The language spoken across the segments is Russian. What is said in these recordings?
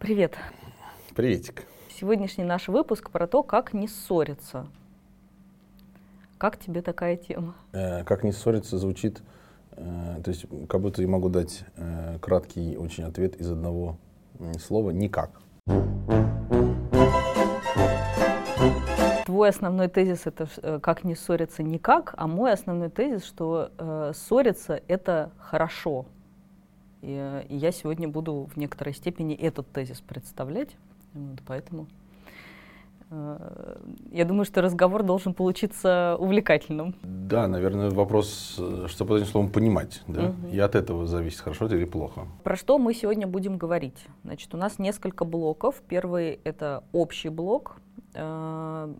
Привет. Приветик. Сегодняшний наш выпуск про то, как не ссориться. Как тебе такая тема? Э, как не ссориться звучит, э, то есть как будто я могу дать э, краткий очень ответ из одного слова «никак». Твой основной тезис это э, как не ссориться никак, а мой основной тезис, что э, ссориться это хорошо. И, э, и я сегодня буду в некоторой степени этот тезис представлять, вот, поэтому э, я думаю, что разговор должен получиться увлекательным. Да, наверное, вопрос, э, что под этим словом понимать. Да? Мгм. И от этого зависит, хорошо это или плохо. Про что мы сегодня будем говорить? Значит, у нас несколько блоков. Первый это общий блок, э,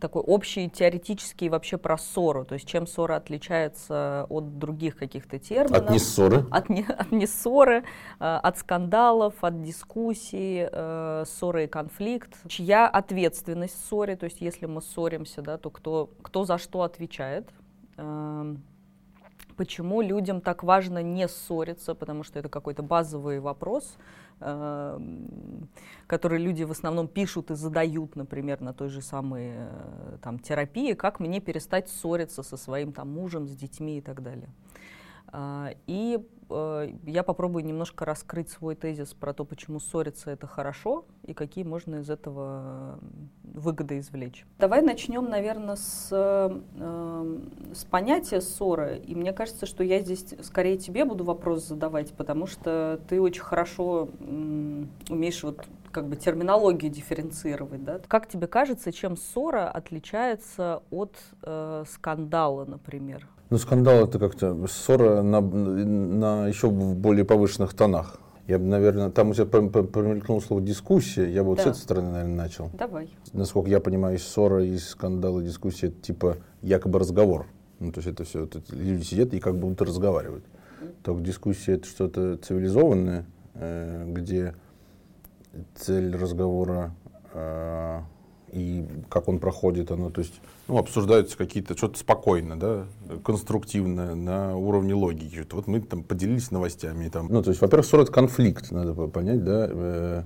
такой общий теоретический вообще про ссору, то есть чем ссора отличается от других каких-то терминов. От не ссоры. От, не, от не ссоры, э, от скандалов, от дискуссий, э, ссоры и конфликт. Чья ответственность в ссоре, то есть если мы ссоримся, да, то кто, кто за что отвечает. Почему людям так важно не ссориться, потому что это какой-то базовый вопрос, который люди в основном пишут и задают, например, на той же самой э, там, терапии, как мне перестать ссориться со своим там, мужем, с детьми и так далее. А, И я попробую немножко раскрыть свой тезис про то, почему ссориться это хорошо и какие можно из этого выгоды извлечь. Давай начнем, наверное, с, э, с понятия ссоры. И мне кажется, что я здесь скорее тебе буду вопрос задавать, потому что ты очень хорошо умеешь вот как бы терминологию дифференцировать, да? Как тебе кажется, чем ссора отличается от э, скандала, например? Ну, скандал это как-то ссора на, на еще в более повышенных тонах. Я бы, наверное, там у тебя промелькнуло слово дискуссия, я бы вот Да. с этой стороны, наверное, начал. Давай. Насколько я понимаю, ссора и скандал и дискуссия это типа якобы разговор. Ну, то есть это все, эти люди сидят и как будто разговаривают. Только дискуссия это что-то цивилизованное, э, где цель разговора э, и как он проходит, оно, то есть, ну, обсуждаются какие-то, что-то спокойно, да, конструктивно, на уровне логики. Вот мы там поделились новостями. Там. Ну, то есть, во-первых, ссора это конфликт, надо по- понять, да, э,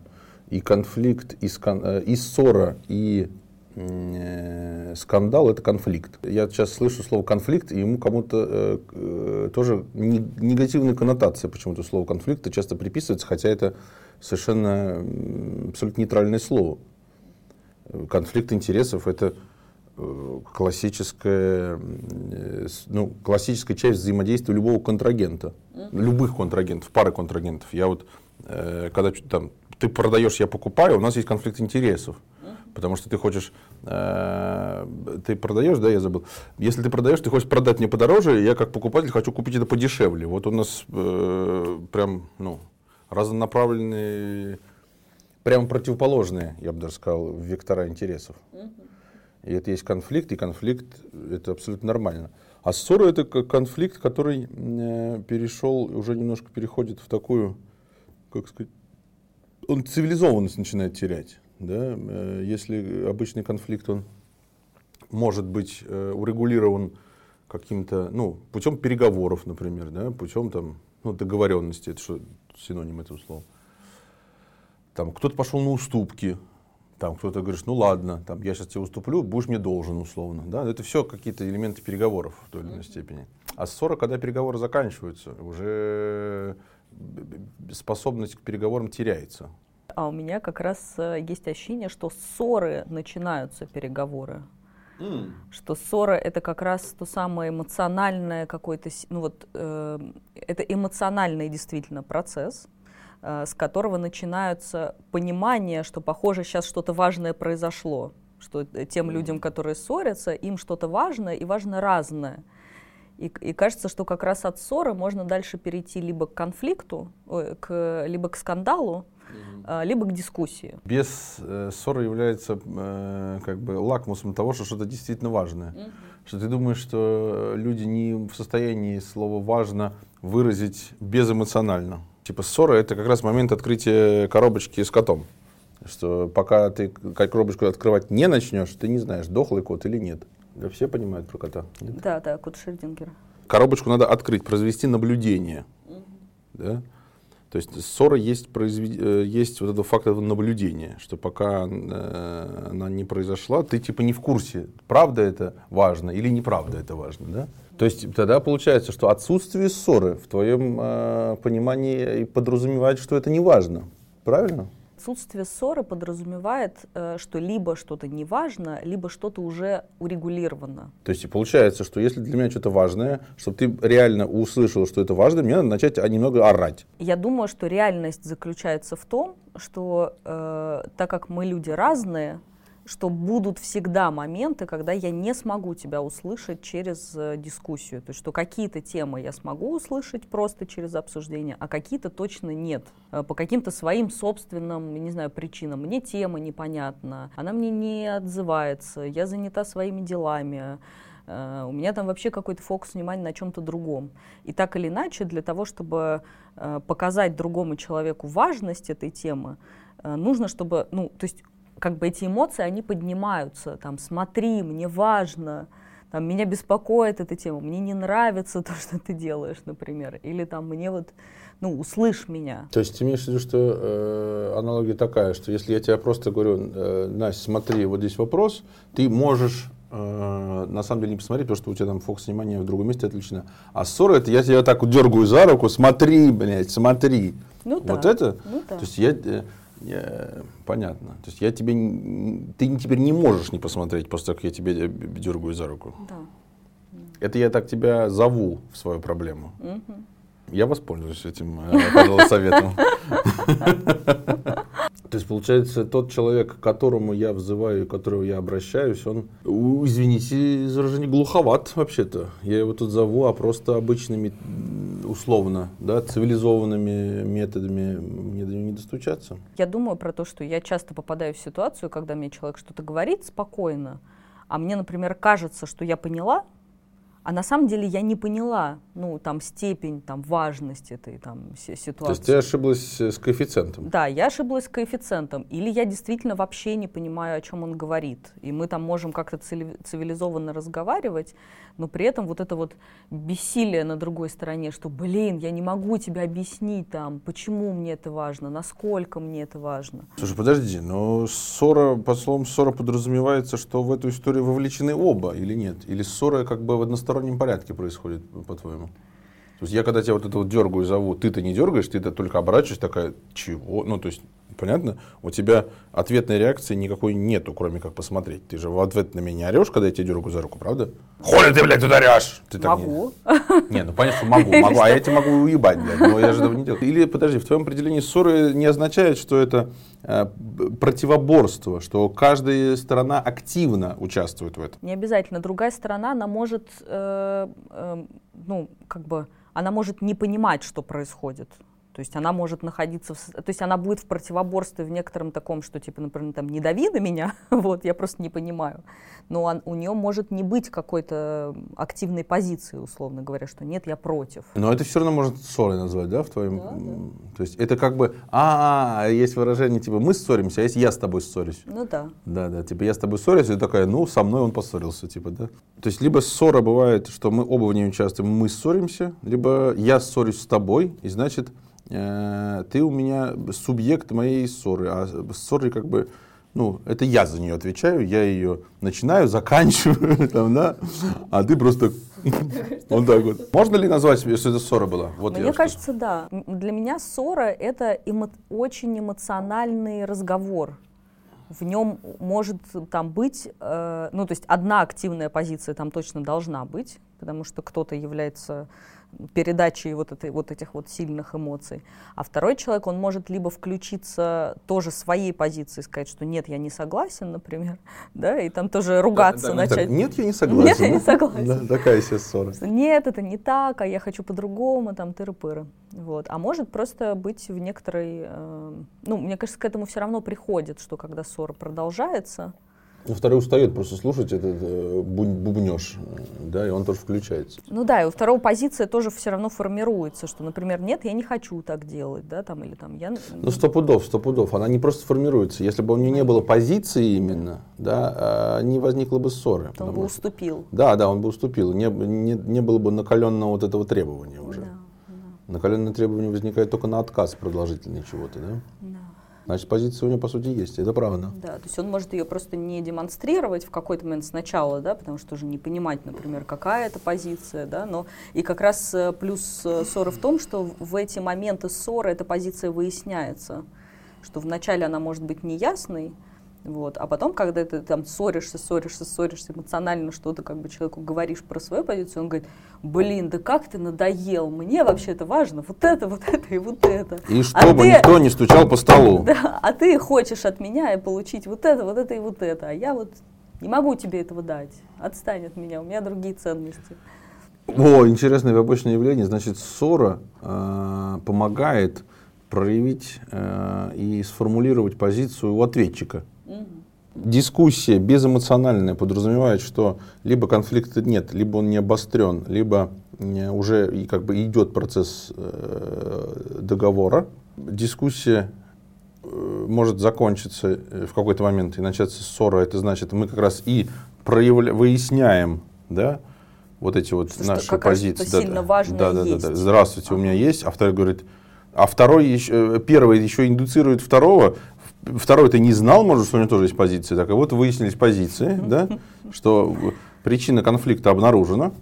и конфликт, и, скан- э, и ссора, и э, скандал это конфликт. Я сейчас слышу слово конфликт, и ему кому-то э, тоже не- негативная коннотация почему-то слово конфликта часто приписывается, хотя это совершенно абсолютно нейтральное слово. Конфликт интересов это э, классическая, э, ну, классическая часть взаимодействия любого контрагента, любых контрагентов, пары контрагентов. Я вот, э, когда там, ты продаешь, я покупаю, у нас есть конфликт интересов. Потому что ты хочешь, э, ты продаешь, да, я забыл. Если ты продаешь, ты хочешь продать мне подороже, я как покупатель хочу купить это подешевле. Вот у нас э, прям, ну, разнонаправленные, прямо противоположные, я бы даже сказал, вектора интересов. И это есть конфликт, и конфликт это абсолютно нормально. А ссора это конфликт, который э, перешел, уже немножко переходит в такую, как сказать, он цивилизованность начинает терять. Да? Э, Если обычный конфликт, он может быть э, урегулирован каким-то, ну, путем переговоров, например, да, путем там, ну, договоренности, это что синоним этого слова. Там кто-то пошел на уступки, там кто-то говорит, ну ладно, там я сейчас тебе уступлю, будешь мне должен условно, да, это все какие-то элементы переговоров в той или иной степени. А ссора, когда переговоры заканчиваются, уже б- способность к переговорам теряется. А у меня как раз э, есть ощущение, что ссоры начинаются переговоры. Что ссора это как раз то самое эмоциональное какой-то, ну вот э, это эмоциональный действительно процесс, э, с которого начинаются понимание, что похоже сейчас что-то важное произошло, что э, тем людям, которые ссорятся, им что-то важно и важно разное. И, и кажется, что как раз от ссоры можно дальше перейти либо к конфликту, ой, к, либо к скандалу, а, либо к дискуссии. Без э, ссоры является э, как бы лакмусом того, что что-то действительно важное. Что ты думаешь, что люди не в состоянии слово важно выразить безэмоционально. Типа ссора это как раз момент открытия коробочки с котом. Что пока ты коробочку открывать не начнешь, ты не знаешь, дохлый кот или нет. Да все понимают про кота. Нет? Да, да, кот Шердингер. Коробочку надо открыть, произвести наблюдение. Да? То есть ссора есть, произвед... Э, есть вот этот факт этого наблюдения, что пока э, она не произошла, ты типа не в курсе, правда это важно или неправда это важно, да? То есть тогда получается, что отсутствие ссоры в твоем э, понимании подразумевает, что это не важно, правильно? Отсутствие ссоры подразумевает, э, что либо что-то не важно, либо что-то уже урегулировано. То есть получается, что если для меня что-то важное, чтобы ты реально услышал, что это важно, мне надо начать немного орать. Я думаю, что реальность заключается в том, что э, так как мы люди разные, что будут всегда моменты, когда я не смогу тебя услышать через э, дискуссию. То есть, что какие-то темы я смогу услышать просто через обсуждение, а какие-то точно нет. Э, по каким-то своим собственным, не знаю, причинам. Мне тема непонятна, она мне не отзывается, я занята своими делами. Uh, у меня там вообще какой-то фокус внимания на чем-то другом. И так или иначе, для того, чтобы показать другому человеку важность этой темы, нужно, чтобы, ну, то есть как бы эти эмоции, они поднимаются, там, смотри, мне важно, там, меня беспокоит эта тема, мне не нравится то, что ты делаешь, например, или там, мне вот, ну, услышь меня. То есть ты имеешь в виду, что э, аналогия такая, что если я тебе просто говорю, э, Настя, смотри, вот здесь вопрос, ты можешь э, на самом деле не посмотреть, потому что у тебя там фокус внимания в другом месте отключено. А ссора это я тебя так дергаю за руку, смотри, блядь, смотри. Ну, вот да. это? Ну, да. То есть я... Э, я, понятно. То есть я тебе, ты теперь не можешь не посмотреть после того, как я тебе дергаю за руку. Да. Это я так тебя зову в свою проблему. Угу. Я воспользуюсь этим, э, пожалуйста, советом. То есть, получается, тот человек, к которому я взываю, к которому я обращаюсь, он, извините за выражение, глуховат вообще-то. Я его тут зову, а просто обычными, условно, да, цивилизованными методами мне не достучаться. Я думаю про то, что я часто попадаю в ситуацию, когда мне человек что-то говорит спокойно, а мне, например, кажется, что я поняла, а на самом деле я не поняла, ну, там, степень, там, важности этой там, ситуации. То есть ты ошиблась с коэффициентом? Да, я ошиблась с коэффициентом. Или я действительно вообще не понимаю, о чем он говорит. И мы там можем как-то цивилизованно разговаривать, но при этом вот это вот бессилие на другой стороне, что, блин, я не могу тебе объяснить там, почему мне это важно, насколько мне это важно. Слушай, подожди, но ссора, под словом ссора подразумевается, что в эту историю вовлечены оба или нет? Или ссора как бы в одностороннем порядке происходит, по-твоему? То есть я когда тебя вот это вот дергаю, зову, ты-то не дергаешь, ты-то только оборачиваешься, такая, чего? Ну, то есть Понятно? У тебя ответной реакции никакой нету, кроме как посмотреть. Ты же в ответ на меня орешь, когда я тебя дергаю за руку, правда? Хули ты, блядь, тут орешь? Ты могу. Не... не, ну понятно, что могу, могу, а я тебя могу уебать, блядь, но я же этого не делаю. Или, подожди, в твоем определении ссоры не означает, что это э, противоборство, что каждая сторона активно участвует в этом? Не обязательно. Другая сторона, она может, э, э, ну, как бы, она может не понимать, что происходит. То есть она может находиться, в, то есть она будет в противоборстве в некотором таком, что типа, например, там, не дави на меня, вот, я просто не понимаю. Но он, у нее может не быть какой-то активной позиции, условно говоря, что нет, я против. Но это все равно можно ссорой назвать, да, в твоем? Да, да. То есть это как бы, а, -а, -а есть выражение, типа, мы ссоримся, а если я с тобой ссорюсь? Ну да. Да, да, типа, я с тобой ссорюсь, и такая, ну, со мной он поссорился, типа, да. То есть либо ссора бывает, что мы оба в ней участвуем, мы ссоримся, либо я ссорюсь с тобой, и значит, ты у меня субъект моей ссоры, а ссоры как бы, ну, это я за нее отвечаю, я ее начинаю, заканчиваю, там, да, а ты просто вот так вот. Можно ли назвать, что это ссора была? Вот Мне кажется, да. Для меня ссора — это эмо очень эмоциональный разговор. В нем может там быть, э, ну, то есть одна активная позиция там точно должна быть, потому что кто-то является передачей вот, этой, вот этих вот сильных эмоций. А второй человек, он может либо включиться тоже своей позиции, сказать, что нет, я не согласен, например, да, и там тоже ругаться да, да, начать. нет, я не согласен. Нет, я не согласен. Да, такая себе ссора. Нет, это не так, а я хочу по-другому, там, тыры-пыры. Вот. А может просто быть в некоторой... Э, ну, мне кажется, к этому все равно приходит, что когда ссора продолжается, ну, второй устает просто слушать этот э, бубнеж, да, и он тоже включается. Ну да, и у второго позиция тоже все равно формируется, что, например, нет, я не хочу так делать, да, там, или там, я... Ну, сто пудов, сто пудов, она не просто формируется. Если бы у нее не было позиции именно, да, а не возникло бы ссоры. То он бы уступил. Да, да, он бы уступил, не, не, не было бы накаленного вот этого требования уже. Да. Накаленное требование возникает только на отказ продолжительный чего-то, да? Да. Значит, позиция у него, по сути, есть. Это правда. Да, то есть он может ее просто не демонстрировать в какой-то момент сначала, да, потому что уже не понимать, например, какая это позиция, да, но и как раз э, плюс э, ссоры в том, что в эти моменты ссоры эта позиция выясняется, что вначале она может быть неясной, вот. А потом, когда ты там ссоришься, ссоришься, ссоришься эмоционально, что-то как бы человеку говоришь про свою позицию, он говорит, блин, да как ты надоел, мне вообще это важно, вот это, вот это и вот это. И чтобы а ты, никто не стучал по столу. Да, а ты хочешь от меня и получить вот это, вот это и вот это, а я вот не могу тебе этого дать, отстань от меня, у меня другие ценности. О, интересное побочное явление. Значит, ссора э, помогает проявить э, и сформулировать позицию у ответчика. Дискуссия безэмоциональная подразумевает, что либо конфликта нет, либо он не обострен, либо уже как бы идет процесс э, договора. Дискуссия э, может закончиться э, в какой-то момент и начаться ссора. Это значит, мы как раз и проявля... выясняем, да, вот эти вот что наши позиции. Что сильно важно да, да, да, да. Здравствуйте, ага. у меня есть. А второй говорит, а второй еще, первый еще индуцирует второго, второй ты не знал, может, что у него тоже есть позиции, так и вот выяснились позиции, да, что причина конфликта обнаружена,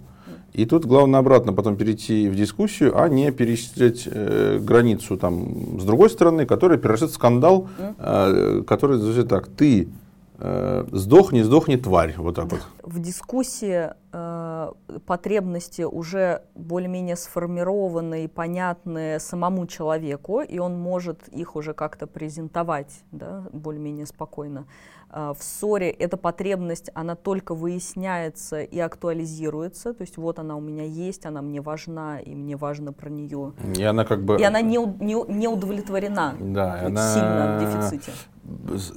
и тут главное обратно потом перейти в дискуссию, а не пересечь э, границу там с другой стороны, которая превратит в скандал, э, который звучит так: ты сдохни, сдохни, тварь, вот так вот. В дискуссии э, потребности уже более-менее сформированные, понятные самому человеку, и он может их уже как-то презентовать, да, более-менее спокойно. Э, в ссоре эта потребность, она только выясняется и актуализируется, то есть вот она у меня есть, она мне важна, и мне важно про нее. И она как бы... И она не, не, не удовлетворена, да, она... сильно в дефиците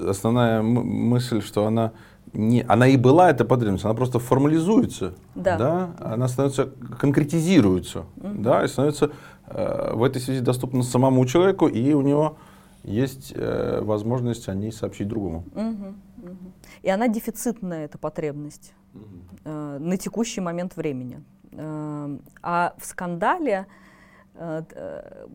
основная мысль, что она не, она и была эта потребность, она просто формализуется, да. Да? она становится, конкретизируется, угу. да, и становится э, в этой связи доступна самому человеку, и у него есть э, возможность о ней сообщить другому. Угу, угу. И она дефицитная, эта потребность, угу. э, на текущий момент времени. Э, а в скандале Э, э,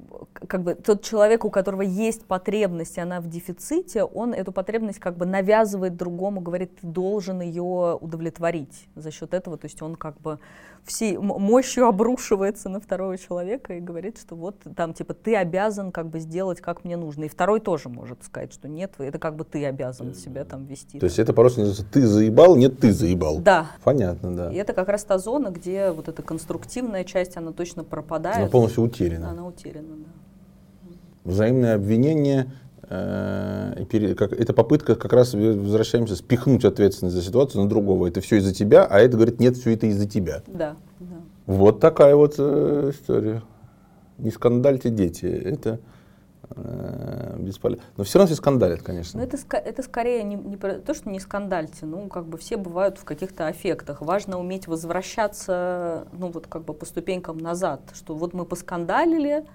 как бы тот человек, у которого есть потребность, и она в дефиците, он эту потребность как бы навязывает другому, говорит, ты должен ее удовлетворить за счет этого, то есть он как бы всей мощью обрушивается на второго человека и говорит, что вот там типа ты обязан как бы сделать, как мне нужно. И второй тоже может сказать, что нет, это как бы ты обязан себя там вести. То есть это по-русски называется ты заебал, нет, ты заебал. Да. Понятно, да. И это как раз та зона, где вот эта конструктивная часть, она точно пропадает. Она полностью утеряна. Она утеряна, да. Взаимное обвинение Э, это попытка как раз возвращаемся спихнуть ответственность за ситуацию на другого. Это все из-за тебя, а это говорит, нет, все это из-за тебя. Да, да. Вот такая вот э, история. Не скандальте, дети. Это э, бесполезно. Но все равно все скандалят, конечно. Но это, это скорее не, не то, что не скандальте. Ну, как бы все бывают в каких-то аффектах. Важно уметь возвращаться, ну, вот как бы по ступенькам назад. Что вот мы поскандалили,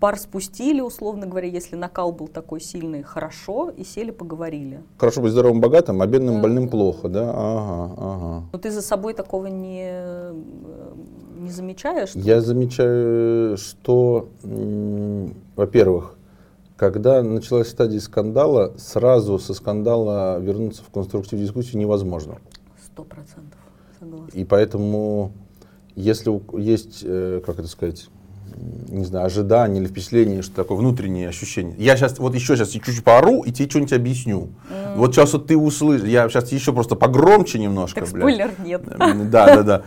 пар спустили, условно говоря, если накал был такой сильный, хорошо, и сели, поговорили. Хорошо быть здоровым, богатым, а бедным, да. больным плохо, да? Ага, ага. Но ты за собой такого не, не замечаешь? Я замечаю, что, во-первых, когда началась стадия скандала, сразу со скандала вернуться в конструктивную дискуссию невозможно. Сто процентов, согласна. И поэтому, если есть, э, как это сказать, не знаю, ожидание или впечатление, что такое внутреннее ощущение. Я сейчас, вот еще сейчас чуть-чуть поору и тебе что-нибудь объясню. Mm. Вот сейчас вот ты услышишь, я сейчас еще просто погромче немножко, так спойлер нет. Да, да, да.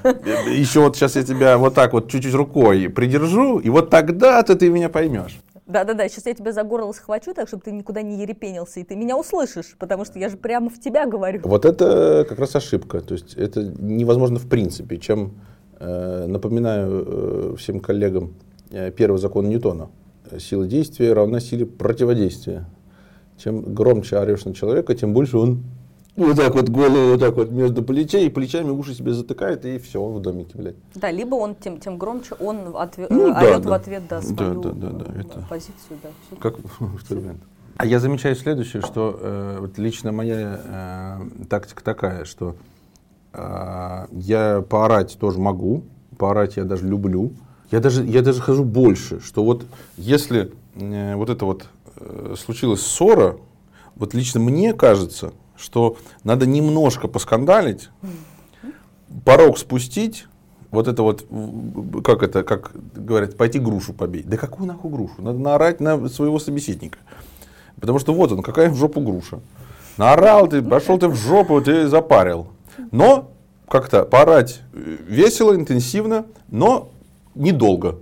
Еще вот сейчас я тебя вот так вот чуть-чуть рукой придержу, и вот тогда-то ты меня поймешь. Да-да-да, сейчас я тебя за горло схвачу, так, чтобы ты никуда не ерепенился, и ты меня услышишь, потому что я же прямо в тебя говорю. Вот это как раз ошибка, то есть это невозможно в принципе, чем, э, напоминаю э, всем коллегам, Э, первый закон Ньютона. Сила действия равна силе противодействия. Чем громче орешь на человека, тем больше он вот так вот голову вот так вот между плечей и плечами уши себе затыкает, и все, он в домике, блядь. Да, либо он тем, тем громче, он отве- ну, да, орет да. в ответ, да, свою да, да, да, да, это... позицию, да. Как инструмент. А я замечаю следующее, что э, вот лично моя э, тактика такая, что э, я поорать тоже могу, поорать я даже люблю, Я даже, я даже хожу больше, что вот если э, вот это вот э, случилась ссора, вот лично мне кажется, что надо немножко поскандалить, порог спустить, вот это вот, как это, как говорят, пойти грушу побей. Да какую нахуй грушу? Надо наорать на своего собеседника. Потому что вот он, какая в жопу груша. Наорал ты, пошел ты в жопу, ты запарил. Но как-то поорать весело, интенсивно, но недолго.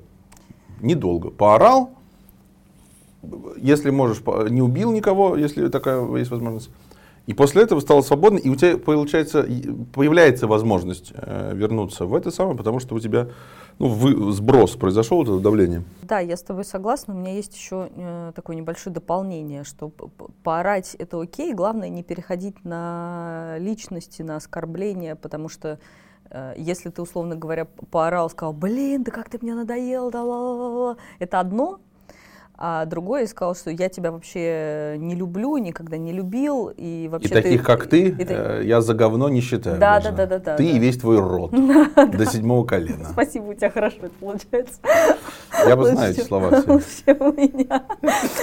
Недолго. Поорал, если можешь, не убил никого, если такая есть возможность. И после этого стало свободно, и у тебя получается, появляется возможность э, вернуться в это самое, потому что у тебя ну, вы, сброс произошел, это давление. Да, я с тобой согласна. У меня есть еще э, такое небольшое дополнение, что поорать это окей, главное не переходить на личности, на оскорбления, потому что если ты, условно говоря, поорал, сказал, блин, да как ты мне надоел, да, ла -ла -ла", это одно, а другой сказал, что я тебя вообще не люблю, никогда не любил. И, вообще и таких, как ты, и э, я за говно не считаю. Да, да, да, да, да. Ты да. и весь твой род до седьмого колена. Спасибо, у тебя хорошо это получается. Я бы знаю эти слова все. у меня.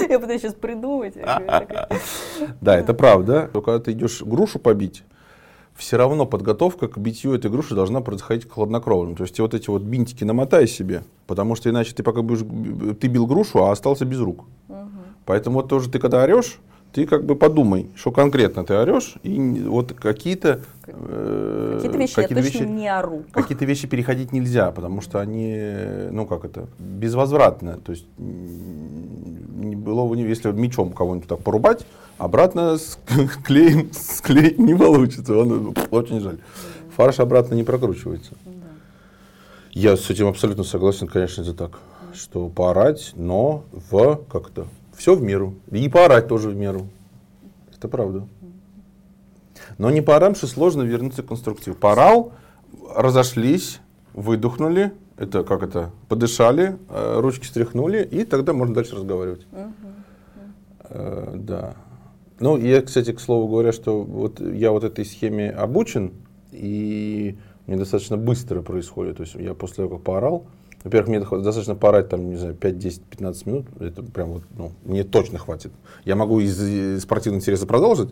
Я буду сейчас придумать. Да, это правда. Только когда ты идешь грушу побить, все равно подготовка к битью этой груши должна происходить хладнокровно. То есть вот эти вот бинтики намотай себе, потому что иначе ты пока будешь, ты бил грушу, а остался без рук. Угу. Поэтому вот тоже ты когда орешь, ты как бы подумай, что конкретно ты орешь, и вот какие-то э, какие-то вещи какие я вещи, точно не ору. Какие-то вещи переходить нельзя, потому что они, ну как это, безвозвратно. То есть не было, если мечом кого-нибудь так порубать, обратно с клеем склеить не получится, он очень жаль. Фарш обратно не прокручивается. Я с этим абсолютно согласен, конечно, это так, что поорать, но в как-то все в меру. И поорать тоже в меру. Это правда. Но не поорамши сложно вернуться к конструктиву. Поорал, разошлись, выдохнули, это как это, подышали, э, ручки стряхнули, и тогда можно дальше разговаривать. Угу. Э, да. Ну, я, кстати, к слову говоря, что вот я вот этой схеме обучен, и мне достаточно быстро происходит. То есть я после того, как поорал, во-первых, мне достаточно поорать, там, не знаю, 5, 10, 15 минут, это прям вот, ну, мне точно хватит. Я могу из спортивного интереса продолжить,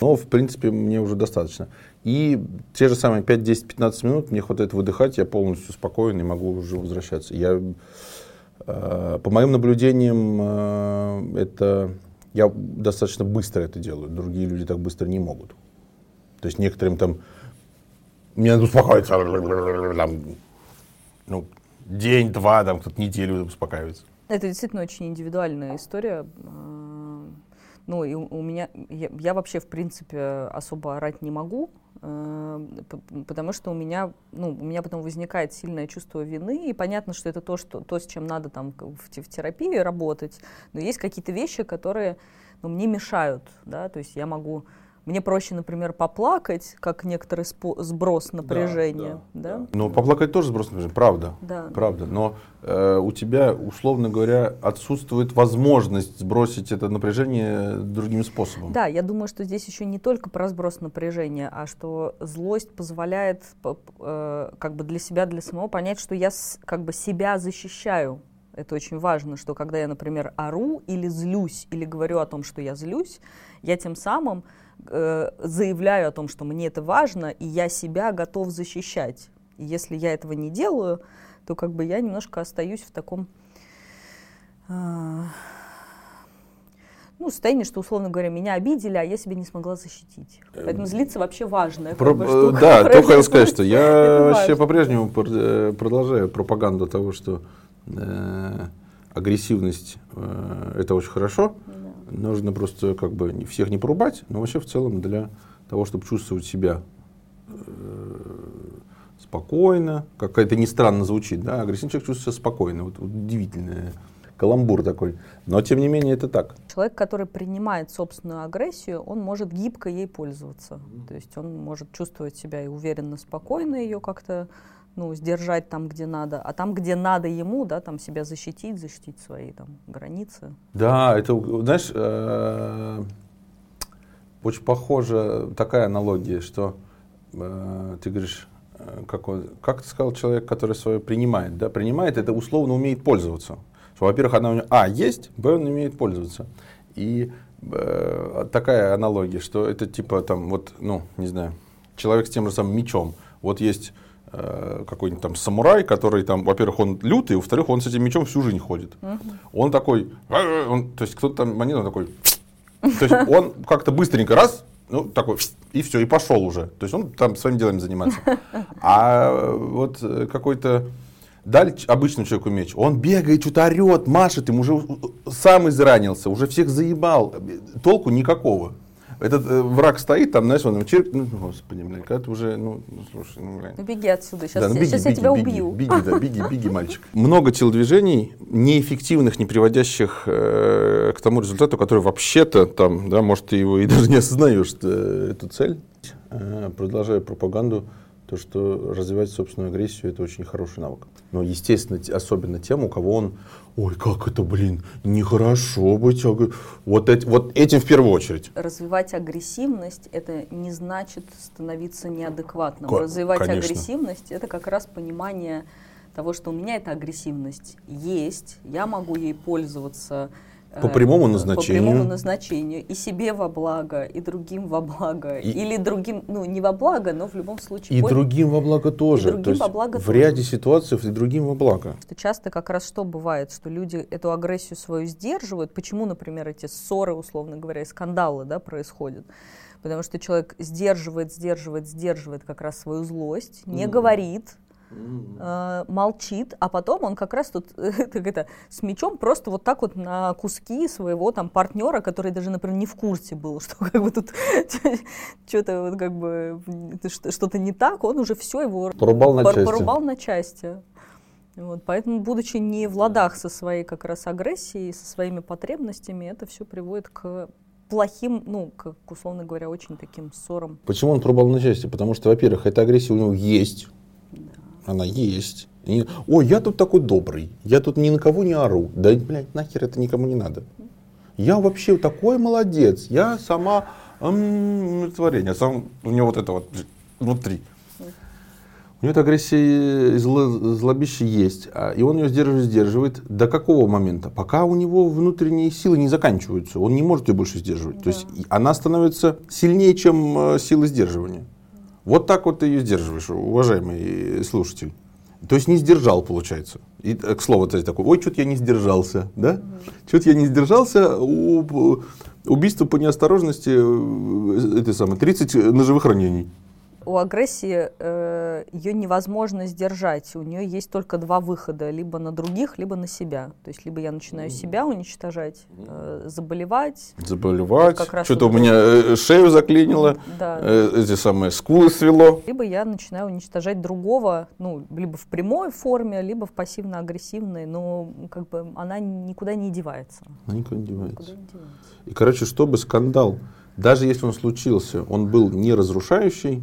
но, в принципе, мне уже достаточно. И те же самые 5, 10, 15 минут мне хватает выдыхать, я полностью спокоен и могу уже возвращаться. Я, э, по моим наблюдениям, э, это я достаточно быстро это делаю. Другие люди так быстро не могут. То есть некоторым там мне надо успокоиться, там, ну, день-два, там, кто-то неделю успокаивается. Это действительно очень индивидуальная история. А, ну, и у меня, я, я вообще, в принципе, особо орать не могу, Э, потому что у меня, ну, у меня потом возникает сильное чувство вины, и понятно, что это то, что, то с чем надо там в, в терапии работать, но есть какие-то вещи, которые ну, мне мешают, да, то есть я могу мне проще, например, поплакать, как некоторый сброс напряжения. Да, да, да? Ну, поплакать тоже сброс напряжения, правда. Да. Правда. Но э, у тебя, условно говоря, отсутствует возможность сбросить это напряжение другим способом. Да, я думаю, что здесь еще не только про сброс напряжения, а что злость позволяет э, как бы для себя, для самого понять, что я с, как бы себя защищаю. Это очень важно, что когда я, например, ору или злюсь, или говорю о том, что я злюсь, я тем самым э, заявляю о том, что мне это важно, и я себя готов защищать. И если я этого не делаю, то как бы я немножко остаюсь в таком э, ну, состоянии, что, условно говоря, меня обидели, а я себя не смогла защитить. Поэтому злиться вообще важно. Про, штука, да, только хотел сказать, что я вообще по-прежнему э, продолжаю пропаганду того, что э, агрессивность э, это очень хорошо, Нужно просто как бы всех не порубать, но вообще в целом для того, чтобы чувствовать себя э, спокойно, как это не странно звучит, да, агрессивный человек чувствует себя спокойно, вот, вот удивительный каламбур такой. Но тем не менее это так. Человек, который принимает собственную агрессию, он может гибко ей пользоваться. То есть он может чувствовать себя и уверенно, спокойно ее как-то ну, сдержать там, где надо, а там, где надо ему, да, там себя защитить, защитить свои там границы. Да, это, знаешь, э, очень похожа такая аналогия, что э, ты говоришь, э, как, он, как ты сказал, человек, который свое принимает, да, принимает, это условно умеет пользоваться. Что, во-первых, она у него, а, есть, б, он умеет пользоваться. И э, такая аналогия, что это типа там, вот, ну, не знаю, человек с тем же самым мечом. Вот есть какой-нибудь там самурай, который там, во-первых, он лютый, во-вторых, он с этим мечом всю жизнь ходит. Uh-huh. Он такой, он, то есть кто-то там монету такой, то есть он как-то быстренько раз, ну, такой, и все, и пошел уже. То есть он там своим делом занимается. А вот какой-то дали обычному человеку меч, он бегает, что-то орет, машет, им уже сам изранился, уже всех заебал, толку никакого этот э, враг стоит там, знаешь, он чирк, ну, господи, блин, когда ты уже, ну, ну слушай, ну, блин. Ну, беги отсюда, сейчас, да, ну, беги, сейчас беги, я тебя беги, убью. Беги, да, беги, беги, мальчик. Много телодвижений, неэффективных, не приводящих э, к тому результату, который вообще-то там, да, может, ты его и даже не осознаешь, э, эту цель. Э, продолжая пропаганду, то, что развивать собственную агрессию, это очень хороший навык. Но, естественно, особенно тем, у кого он, ой, как это, блин, нехорошо быть, вот, эти, вот этим в первую очередь. Развивать агрессивность, это не значит становиться неадекватным. К- Развивать конечно. агрессивность, это как раз понимание того, что у меня эта агрессивность есть, я могу ей пользоваться, по прямому назначению. По прямому назначению. И себе во благо, и другим во благо. И, Или другим, ну, не во благо, но в любом случае. И понял? другим во благо тоже. И другим То есть во благо в тоже. ряде ситуаций и другим во благо. Часто как раз что бывает, что люди эту агрессию свою сдерживают. Почему, например, эти ссоры, условно говоря, и скандалы да, происходят? Потому что человек сдерживает, сдерживает, сдерживает как раз свою злость, не mm. говорит, э, молчит, а потом он как раз тут как это, с мечом просто вот так вот на куски своего там партнера, который даже, например, не в курсе был, что как бы тут что-то вот как бы что-то не так, он уже все его порубал на части. Порубал на части. Вот, поэтому, будучи не в ладах со своей как раз агрессией, со своими потребностями, это все приводит к плохим, ну, как, условно говоря, очень таким ссорам. Почему он порубал на части? Потому что, во-первых, эта агрессия у него есть, она есть. И, Ой, я тут такой добрый, я тут ни на кого не ору. Да, блядь, нахер это никому не надо. Я вообще такой молодец, я сама умиротворение, сам, у него вот это вот внутри. У него эта агрессия и зло, злобище есть, а, и он ее сдерживает, сдерживает. До какого момента? Пока у него внутренние силы не заканчиваются, он не может ее больше сдерживать. Да. То есть она становится сильнее, чем э, силы сдерживания. Вот так вот ты ее сдерживаешь, уважаемый слушатель. То есть не сдержал, получается. И, э, к слову, ты такой, ой, что-то я не сдержался, да? Что-то я не сдержался, у, убийство по неосторожности, э, это самое, 30 ножевых ранений у агрессии э, ее невозможно сдержать. У нее есть только два выхода: либо на других, либо на себя. То есть либо я начинаю себя уничтожать, э, заболевать. Заболевать. Что-то у меня э, шею заклинило, да. э, эти самые скулы свело. Либо я начинаю уничтожать другого, ну либо в прямой форме, либо в пассивно-агрессивной, но как бы она никуда не девается. Она никуда не девается. Никуда не девается. И короче, чтобы скандал, даже если он случился, он был не разрушающий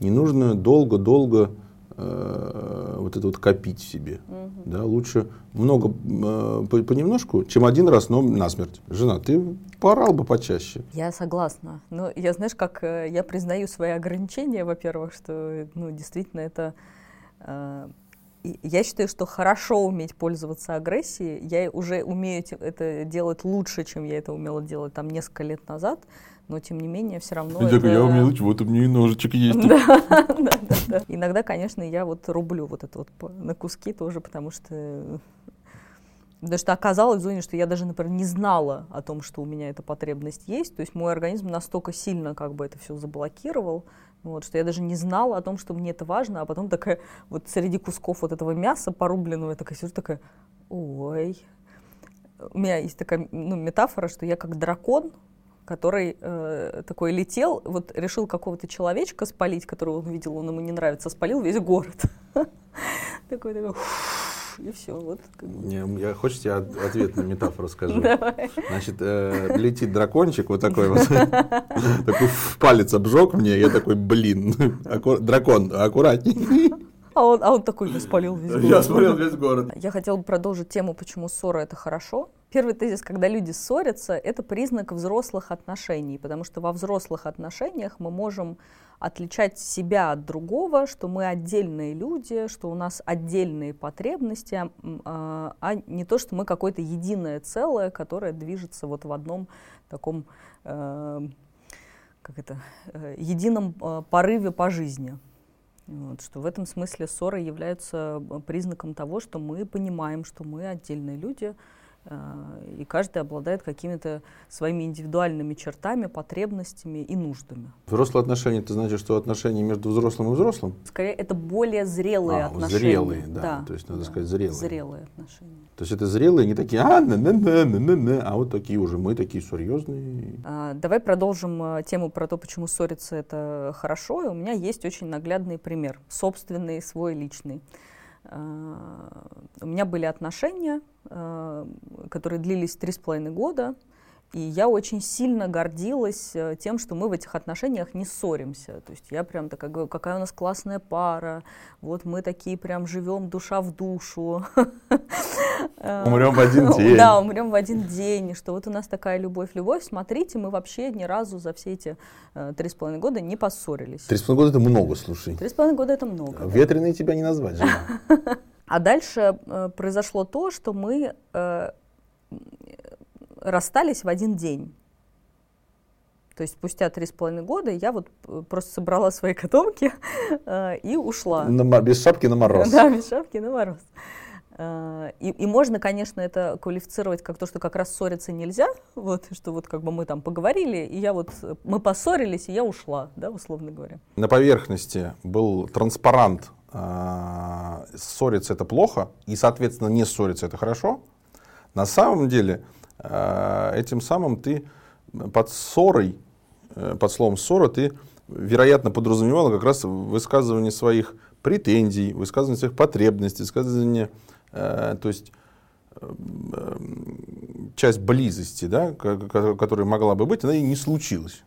не нужно долго-долго э, вот это вот копить в себе. Угу. Да, лучше много э, понемножку, чем один раз, но насмерть. Жена, ты порал бы почаще. Я согласна. Но я, знаешь, как э, я признаю свои ограничения, во-первых, что ну, действительно это... Э, я считаю, что хорошо уметь пользоваться агрессией. Я уже умею это делать лучше, чем я это умела делать там несколько лет назад но тем не менее все равно. И это... я умею, вот у меня и ножичек есть. Да, да, да. Иногда, конечно, я вот рублю вот это вот на куски тоже, потому что Потому что оказалось, Зоня, что я даже, например, не знала о том, что у меня эта потребность есть. То есть мой организм настолько сильно как бы это все заблокировал, вот, что я даже не знала о том, что мне это важно. А потом такая, вот среди кусков вот этого мяса порубленного, я такая сижу, такая, ой. У меня есть такая ну, метафора, что я как дракон, который э, такой летел, вот решил какого-то человечка спалить, которого он видел, он ему не нравится, спалил весь город. Такой, такой, и все. Вот. Не, я хочешь, я ответ на метафору скажу? Давай. Значит, э, летит дракончик вот такой вот, такой палец обжег мне, я такой, блин, дракон, аккуратней. А он, а он такой, я спалил весь город. Я спалил весь город. Я хотела бы продолжить тему, почему ссора это хорошо. Первый тезис, когда люди ссорятся, это признак взрослых отношений, потому что во взрослых отношениях мы можем отличать себя от другого, что мы отдельные люди, что у нас отдельные потребности, а, а, не то, что мы какое-то единое целое, которое движется вот в одном таком э, как это, э, едином э, порыве по жизни. Вот, что в этом смысле ссоры являются признаком того, что мы понимаем, что мы отдельные люди, и каждый обладает какими-то своими индивидуальными чертами, потребностями и нуждами. Взрослые отношения, это значит, что отношения между взрослым и взрослым? Скорее, это более зрелые а, отношения. Зрелые, да. да. То есть, надо да. сказать, зрелые. Зрелые отношения. То есть это зрелые, не такие, а, на на на на на на а вот такие уже, мы такие серьезные. А, давай продолжим э, тему про то, почему ссориться это хорошо. И у меня есть очень наглядный пример, собственный, свой личный. А, у меня были отношения, а, которые длились три с половиной года, и я очень сильно гордилась э, тем, что мы в этих отношениях не ссоримся. То есть я прям такая говорю, какая у нас классная пара, вот мы такие прям живем душа в душу. Умрем в один день. Да, умрем в один день, что вот у нас такая любовь-любовь. Смотрите, мы вообще ни разу за все эти э, три с половиной года не поссорились. Три с половиной года это много, слушай. Три с половиной года это много. Ветреные тебя не назвать, жена. А дальше э, произошло то, что мы э, расстались в один день. То есть спустя три с половиной года я вот э, просто собрала свои котомки э, и ушла. На, без шапки на мороз. Да, без шапки на мороз. Э, и, и можно, конечно, это квалифицировать как то, что как раз ссориться нельзя, вот, что вот как бы мы там поговорили, и я вот, мы поссорились, и я ушла, да, условно говоря. На поверхности был транспарант «ссориться это плохо», и, соответственно, не ссориться это хорошо. На самом деле, этим самым ты под ссорой Э, под словом ссора ты, вероятно, подразумевала как раз высказывание своих претензий, высказывание своих потребностей, высказывание, э, то есть э, часть близости, да, которая могла бы быть, она и не случилась.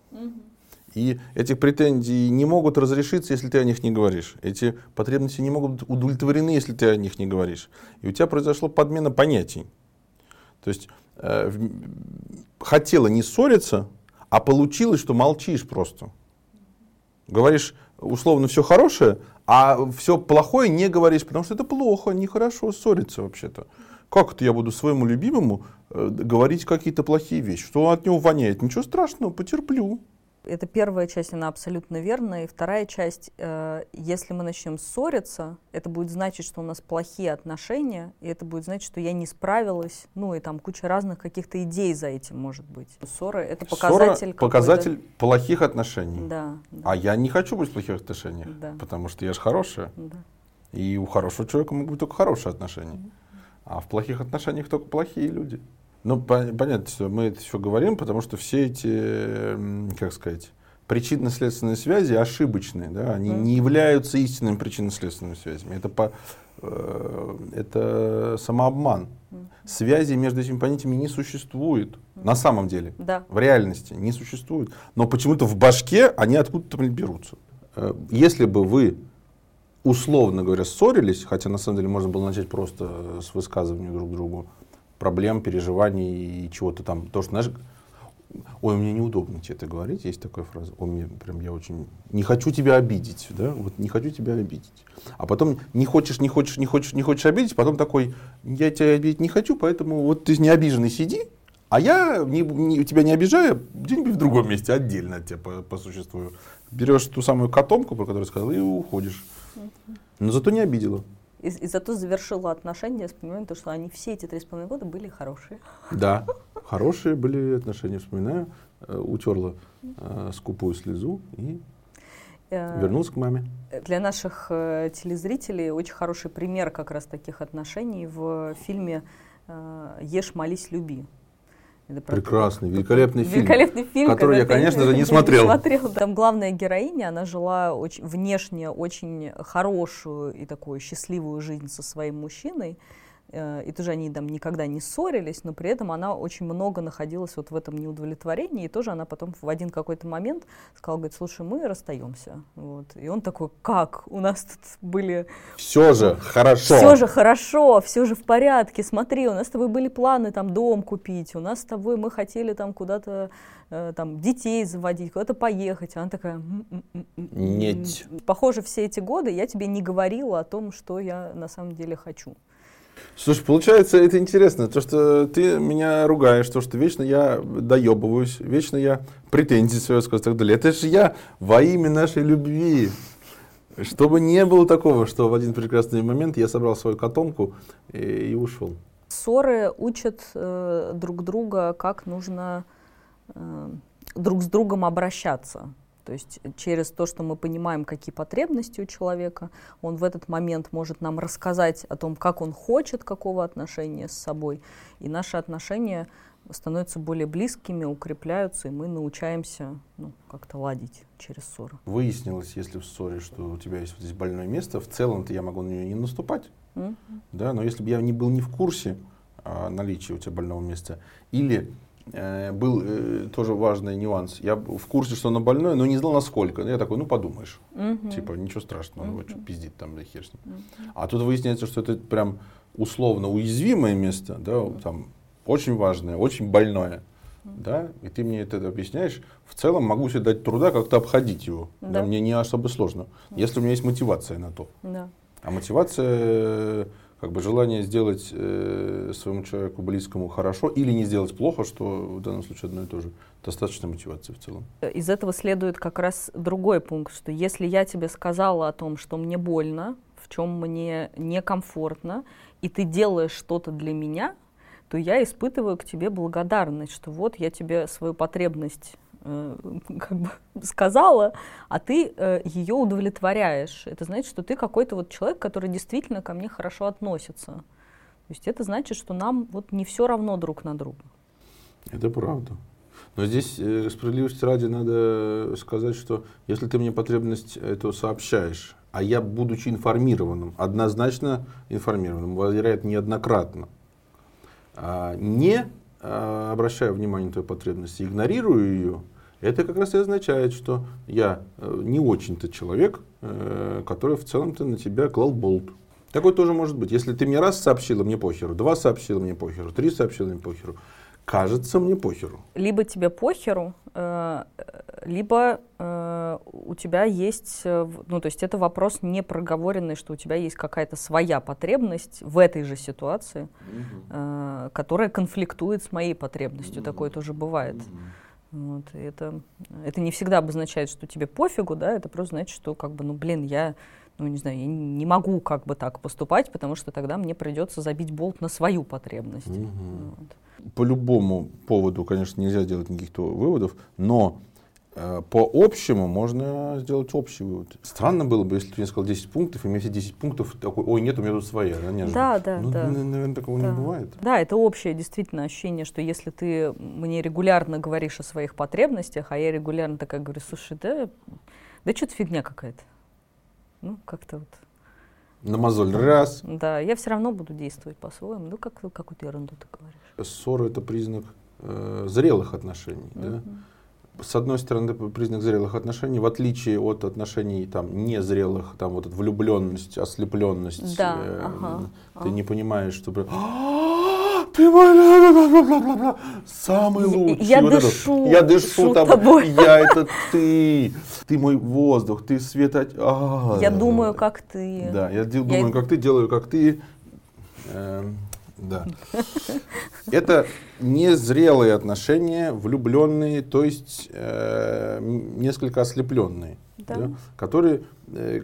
И эти претензии не могут разрешиться, если ты о них не говоришь. Эти потребности не могут быть удовлетворены, если ты о них не говоришь. И у тебя произошла подмена понятий. То есть э, хотела не ссориться, а получилось, что молчишь просто. Говоришь условно все хорошее, а все плохое не говоришь, потому что это плохо, нехорошо ссориться вообще-то. Как это я буду своему любимому э, говорить какие-то плохие вещи? Что от него воняет? Ничего страшного, потерплю. Это первая часть, она абсолютно верная. И вторая часть, э, если мы начнем ссориться, это будет значить, что у нас плохие отношения, и это будет значить, что я не справилась, ну и там куча разных каких-то идей за этим может быть. Ссоры — это показатель... Ссора, показатель плохих отношений. Да, да. А я не хочу быть в плохих отношениях, да. потому что я же хорошая. Да. И у хорошего человека могут быть только хорошие отношения. А в плохих отношениях только плохие люди. Ну, понятно, что мы это все говорим, потому что все эти, как сказать, причинно-следственные связи ошибочные, да, они mm. не являются истинными причинно-следственными связями. Это, по, э, это самообман. Mm. Связи между этими понятиями не существует. Mm. На самом деле. Да. В реальности не существует. Но почему-то в башке они откуда-то берутся. Э, если бы вы, условно говоря, ссорились, хотя на самом деле можно было начать просто с высказывания друг другу, проблем, переживаний и чего-то там. То, что, знаешь, ой, мне неудобно тебе это говорить, есть такая фраза, ой, мне прям я очень, не хочу тебя обидеть, да, вот не хочу тебя обидеть. А потом не хочешь, не хочешь, не хочешь, не хочешь обидеть, потом такой, я тебя обидеть не хочу, поэтому вот ты не обиженный сиди, а я не, не, тебя не обижаю, где-нибудь в другом месте, отдельно от тебя по, посуществую. Берешь ту самую котомку, про которую сказал, и уходишь. Но зато не обидела. И, и зато завершила отношения с пониманием, что они все эти три с половиной года были хорошие. Да, хорошие были отношения, вспоминаю. Э, утерла э, скупую слезу и э, вернулся к маме. Для наших э, телезрителей очень хороший пример как раз таких отношений в фильме «Ешь, молись, люби». Это Прекрасный, великолепный фильм, великолепный фильм который я, конечно же, не смотрел. не смотрел. Там главная героиня, она жила очень, внешне очень хорошую и такую счастливую жизнь со своим мужчиной, и тоже они там никогда не ссорились, но при этом она очень много находилась вот в этом неудовлетворении, и тоже она потом в один какой-то момент сказала, говорит, слушай, мы расстаемся. Вот. И он такой, как? У нас тут были... Все же хорошо. Все же хорошо, все же в порядке. Смотри, у нас с тобой были планы там дом купить, у нас с тобой мы хотели там куда-то э, там детей заводить, куда-то поехать. Она такая... Нет. Похоже, все эти годы я тебе не говорила о том, что я на самом деле хочу. Слушай, получается, это интересно, то, что ты меня ругаешь, то, что вечно я доебываюсь, вечно я претензии свои и так далее. Это же я во имя нашей любви. Чтобы не было такого, что в один прекрасный момент я собрал свою котомку и, и ушел. Ссоры учат э, друг друга, как нужно э, друг с другом обращаться. То есть через то, что мы понимаем, какие потребности у человека, он в этот момент может нам рассказать о том, как он хочет, какого отношения с собой. И наши отношения становятся более близкими, укрепляются, и мы научаемся ну, как-то ладить через ссоры. Выяснилось, если в ссоре, что у тебя есть вот здесь больное место, в целом-то я могу на нее не наступать. Mm-hmm. Да, но если бы я не был не в курсе о наличии у тебя больного места, или Э, был э, тоже важный нюанс. Я в курсе, что она больная, но не знал насколько. Я такой, ну подумаешь. Угу. Типа, ничего страшного, угу. вот что пиздит там, да хер с ним. Угу. А тут выясняется, что это прям условно уязвимое место, да, там очень важное, очень больное. Да, и ты мне это объясняешь, в целом могу себе дать труда как-то обходить его. Да. Да, мне не особо сложно, если у меня есть мотивация на то. Да. А мотивация как бы желание сделать э, своему человеку близкому хорошо или не сделать плохо, что в данном случае одно и то же. Достаточно мотивации в целом. Из этого следует как раз другой пункт, что если я тебе сказала о том, что мне больно, в чем мне некомфортно, и ты делаешь что-то для меня, то я испытываю к тебе благодарность, что вот я тебе свою потребность как бы сказала, а ты э, ее удовлетворяешь. Это значит, что ты какой-то вот человек, который действительно ко мне хорошо относится. То есть это значит, что нам вот не все равно друг на друга. Это правда. Но здесь э, справедливости ради надо сказать, что если ты мне потребность эту сообщаешь, а я, будучи информированным, однозначно информированным, вероятно, неоднократно, а не а, обращаю внимание на твою потребность, игнорирую ее, это как раз и означает, что я э, не очень-то человек, э, который в целом-то на тебя клал болт. Такое тоже может быть. Если ты мне раз сообщила, мне похеру, два сообщила, мне похеру, три сообщила, мне похеру. Кажется, мне похеру. Либо тебе похеру, э, либо у тебя есть, ну то есть это вопрос не проговоренный, что у тебя есть какая-то своя потребность в этой же ситуации, угу. которая конфликтует с моей потребностью. Угу. Такое тоже бывает. Угу. Вот, и это, это не всегда обозначает, что тебе пофигу, да, это просто значит, что как бы, ну, блин, я, ну, не знаю, я не могу как бы так поступать, потому что тогда мне придется забить болт на свою потребность. Угу. Вот. По любому поводу, конечно, нельзя делать никаких выводов, но по общему можно сделать общий вывод. Странно было бы, если бы я сказал 10 пунктов, и мне все 10 пунктов такой, ой, нет, у меня тут своя. Да, да, ну, да. Наверное, такого да. не бывает. Да, это общее действительно ощущение, что если ты мне регулярно говоришь о своих потребностях, а я регулярно такая говорю, слушай, да, да что-то фигня какая-то. Ну, как-то вот. На мозоль раз. Да, я все равно буду действовать по-своему. Ну, как, какую-то ерунду ты говоришь. Ссора — это признак э, зрелых отношений, mm-hmm. да? С одной стороны, признак зрелых отношений, в отличие от отношений там незрелых, там вот влюбленность, ослепленность, да, э, ага, ты ага. не понимаешь, что «А, ты мой самый лучший. Я вот дышу, это, я дышу тобой. тобой. Я это ты, ты мой воздух, ты свет. А, я думаю, как ты. Да, я думаю, я... как ты, делаю, как ты. Э, да. Это незрелые отношения, влюбленные, то есть э, несколько ослепленные, да. Да, которые, э,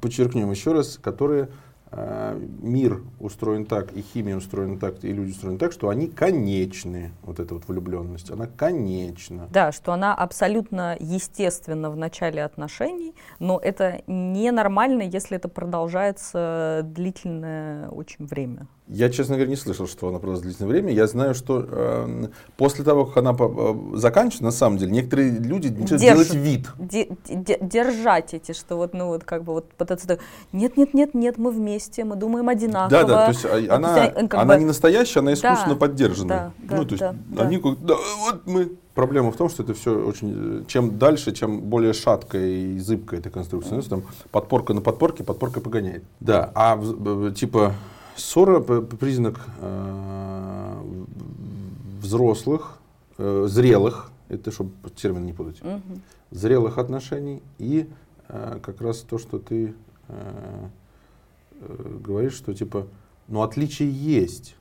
подчеркнем еще раз, которые мир устроен так, и химия устроена так, и люди устроены так, что они конечны. Вот эта вот влюбленность, она конечна. Да, что она абсолютно естественна в начале отношений, но это ненормально, если это продолжается длительное очень время. Я, честно говоря, не слышал, что она продолжалась длительное время. Я знаю, что э, после того, как она э, заканчивается, на самом деле, некоторые люди начинают делать вид. Де, де, держать эти, что вот, ну вот как бы вот пытаться... Нет, нет, нет, нет, мы вместе, мы думаем одинаково. Да, да, то есть а, она, она бы... не настоящая, она искусственно да, поддержана. Да, ну, то есть да, они да. да, вот мы... Проблема в том, что это все очень... Чем дальше, чем более шаткая и зыбкая эта конструкция. Mm-hmm. Там подпорка на подпорке, подпорка погоняет. Да, а типа Ссора – признак э, взрослых, э, зрелых, это чтобы термин не путать, угу. зрелых отношений и э, как раз то, что ты э, э, говоришь, что типа, ну отличия есть.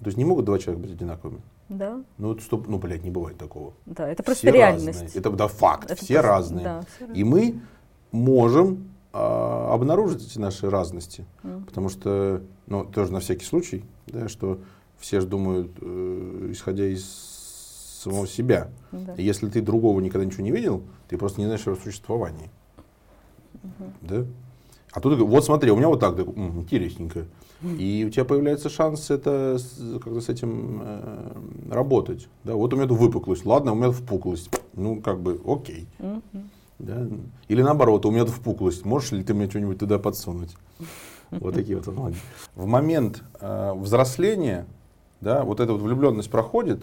То есть не могут два человека быть одинаковыми. Да. Ну, стоп, ну, блядь, не бывает такого. Да, это просто все реальность. Разные. Это да, факт, это все просто, разные. Да, все разные. И мы можем а, обнаружить эти наши разности. Mm. Потому что, ну, тоже на всякий случай, да, что все же думают, э, исходя из самого себя. Да. И если ты другого никогда ничего не видел, ты просто не знаешь о его существовании. Угу. Да? А тут вот смотри, у меня вот так, интересненько. И у тебя появляется шанс это как-то с этим э, работать. Да, вот у меня тут выпуклость, ладно, у меня впуклость. Ну, как бы, окей. Да? Или наоборот, у меня тут впуклость, можешь ли ты мне что-нибудь туда подсунуть? Вот такие вот аналогии. В момент э, взросления, да, вот эта вот влюбленность проходит,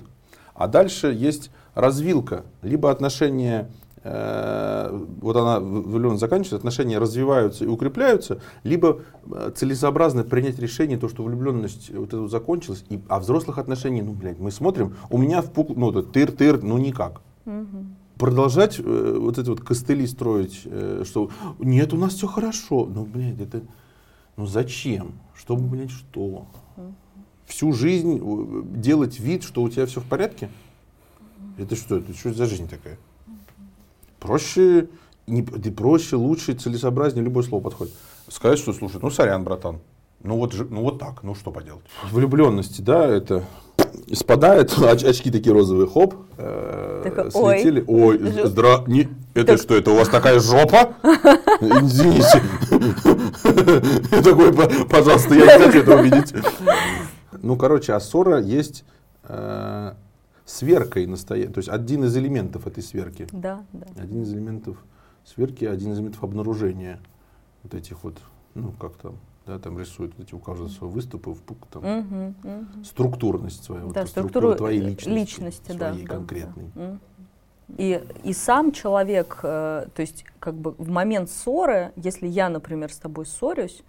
а дальше есть развилка. Либо отношения, вот она влюбленность заканчивается, отношения развиваются и укрепляются, либо э, целесообразно принять решение, то, что влюбленность вот вот закончилась, и, а взрослых отношений, ну, блядь, мы смотрим, у меня впук, ну, тыр-тыр, ну, никак. Угу продолжать э, вот эти вот костыли строить, э, что нет, у нас все хорошо. Ну, блядь, это, ну зачем? Чтобы, блядь, что? Всю жизнь э, делать вид, что у тебя все в порядке? Это что? Это что за жизнь такая? Проще, не, проще, лучше, целесообразнее любое слово подходит. Сказать, что, слушай, ну сорян, братан. Ну вот, ну вот так, ну что поделать. Влюбленности, да, это спадает, оч очки такие розовые, хоп, э, слетели. Ой, Ой здра... Не, это так... что, это у вас такая жопа? Извините. Я такой, пожалуйста, я не хочу это увидеть. Ну, короче, а ссора есть э, сверкой настоящей, то есть один из элементов этой сверки. Да, да. Один из элементов сверки, один из элементов обнаружения вот этих вот, ну, как там, да, там рисуют эти у каждого своего выступа, в там, угу, угу. структурность свою, да, вот, структуру твоей личности, личности своей да, конкретной. Да, да. И, и сам человек, э, то есть как бы в момент ссоры, если я, например, с тобой ссорюсь,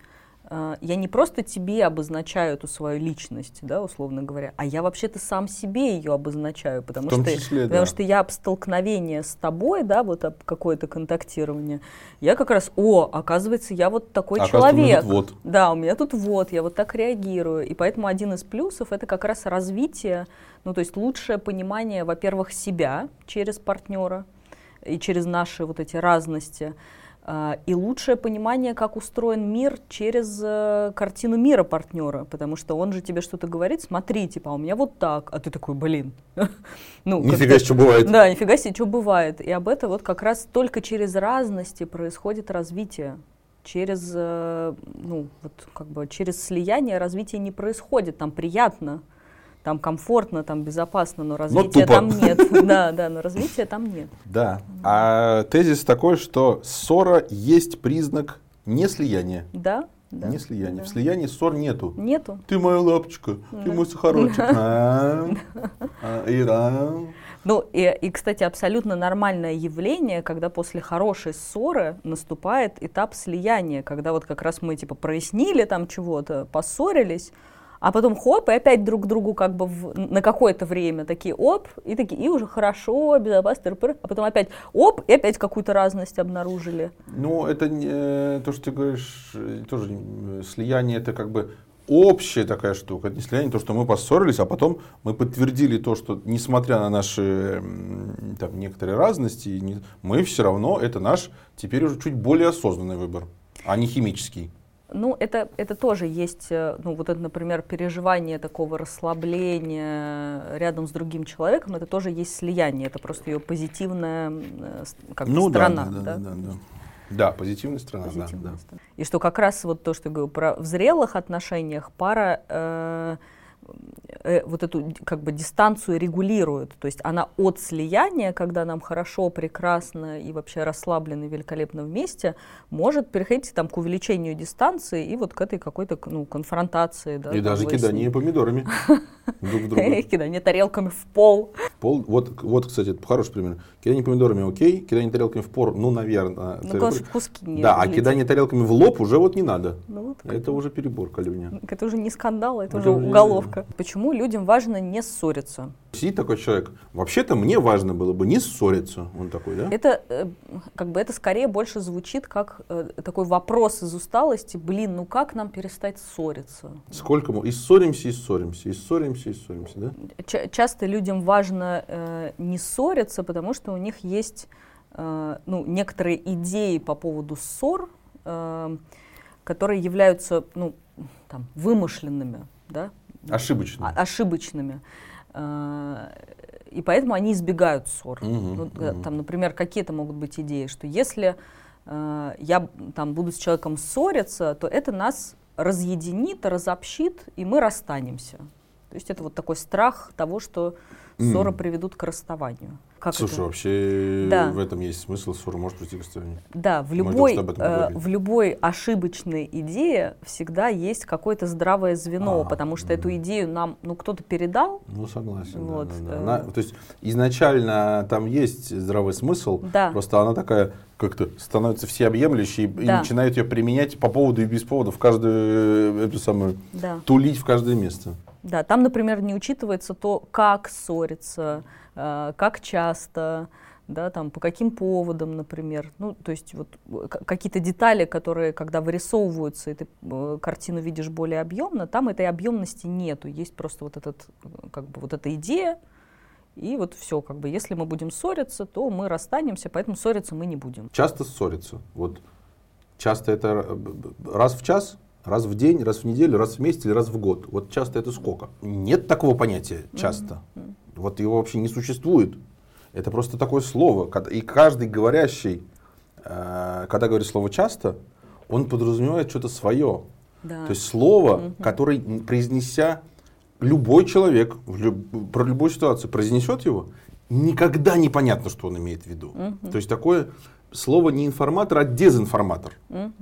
я не просто тебе обозначаю эту свою личность, да, условно говоря, а я вообще-то сам себе ее обозначаю, потому, что, числе, потому да. что я об столкновении с тобой, да, вот об какое-то контактирование, я как раз, о, оказывается, я вот такой а человек. Вот. Да, у меня тут вот, я вот так реагирую. И поэтому один из плюсов это как раз развитие, ну, то есть лучшее понимание, во-первых, себя через партнера и через наши вот эти разности, а, и лучшее понимание, как устроен мир через э, картину мира партнера, потому что он же тебе что-то говорит, смотри, типа, а у меня вот так, а ты такой, блин. ну, нифига себе, что бывает. Да, нифига себе, что бывает. И об этом вот как раз только через разности происходит развитие. Через, э, ну, вот как бы через слияние развитие не происходит, там приятно, там комфортно, там безопасно, но развития но там нет. Да, да, но развития там нет. Да. А тезис такой, что ссора есть признак не слияния. Да. Да, не слияние. Да. В слиянии ссор нету. Нету. Ты моя лапочка, да. ты мой сахарочек. А, Ира. Ну и, и, кстати, абсолютно нормальное явление, когда после хорошей ссоры наступает этап слияния, когда вот как раз мы типа прояснили там чего-то, поссорились, а потом хоп, и опять друг другу как бы в, на какое-то время такие оп, и такие, и уже хорошо, безопасно, а потом опять оп, и опять какую-то разность обнаружили. Ну, это не, то, что ты говоришь, тоже слияние, это как бы общая такая штука, это не слияние, то, что мы поссорились, а потом мы подтвердили то, что несмотря на наши там, некоторые разности, мы все равно, это наш теперь уже чуть более осознанный выбор, а не химический. Ну, это, это тоже есть, э, ну, вот это, например, переживание такого расслабления рядом с другим человеком, это тоже есть слияние, это просто ее позитивная э, как ну, сторона. Да, да, да. да, да. Да, позитивная сторона, Позитивная да, сторона. И что как раз вот то, что я говорю про в зрелых отношениях пара э, вот эту как бы дистанцию регулирует. То есть она от слияния, когда нам хорошо, прекрасно и вообще расслабленно и великолепно вместе, может переходить там к увеличению дистанции и вот к этой какой-то ну, конфронтации. Да, И даже кидание помидорами друг в друга. Кидание тарелками в пол. Пол, вот, вот, кстати, хороший пример. Кидание помидорами окей, кидание тарелками в пор, ну, наверное. Ну, в куски не Да, а разлететь. кидание тарелками в лоб уже вот не надо. Ну, вот Это уже перебор, Калюня. Это уже не скандал, это, Это уже уголовка. Почему людям важно не ссориться? Сидит такой человек, вообще-то мне важно было бы не ссориться. Он такой, да? Это э, как бы это скорее больше звучит как э, такой вопрос из усталости. Блин, ну как нам перестать ссориться? Сколько мы и ссоримся, и ссоримся, и ссоримся, и ссоримся, да? Ча- часто людям важно э, не ссориться, потому что у них есть э, ну, некоторые идеи по поводу ссор, э, которые являются ну, там, вымышленными, да, Ошибочно. а- ошибочными. Э, И поэтому они избегают ссор. Мгм, Ну, мгм. Там, например, какие-то могут быть идеи, что если э, я там, буду с человеком ссориться, то это нас разъединит, разобщит, и мы расстанемся. То есть это вот такой страх того, что ссоры Мгм. приведут к расставанию. Как Слушай, это? вообще Да. в этом есть смысл, ссора может прийти к расставанию. Да, в любой, э, в любой ошибочной идее всегда есть какое-то здравое звено, А, потому что эту мгм. идею нам ну, кто-то передал. Ну, согласен. да, Вот, да, да. э. Она- то есть изначально там есть здравый смысл, Да. просто она такая как-то становится всеобъемлющей и Да. начинает ее применять по поводу и без повода в каждую эту самую Да. тулить в каждое место. Да, там, например, не учитывается то, как ссориться, э, как часто, да, там, по каким поводам, например. Ну, то есть вот э, какие-то детали, которые, когда вырисовываются, и ты э, картину видишь более объемно, там этой объемности нету. Есть просто вот этот, как бы вот эта идея, и вот все, как бы, если мы будем ссориться, то мы расстанемся, поэтому ссориться мы не будем. Часто ссориться. Вот часто это раз в час, раз в день, раз в неделю, раз в месяц или раз в год. Вот часто это сколько? Нет такого понятия часто. Вот его вообще не существует. Это просто такое слово. И каждый говорящий, э, когда говорит слово часто, он подразумевает что-то свое. Да. То есть слово, которое, м, произнеся, любой человек в люб- про любую ситуацию произнесет его, никогда непонятно, что он имеет в виду. То есть такое слово не информатор, а дезинформатор. Мгм.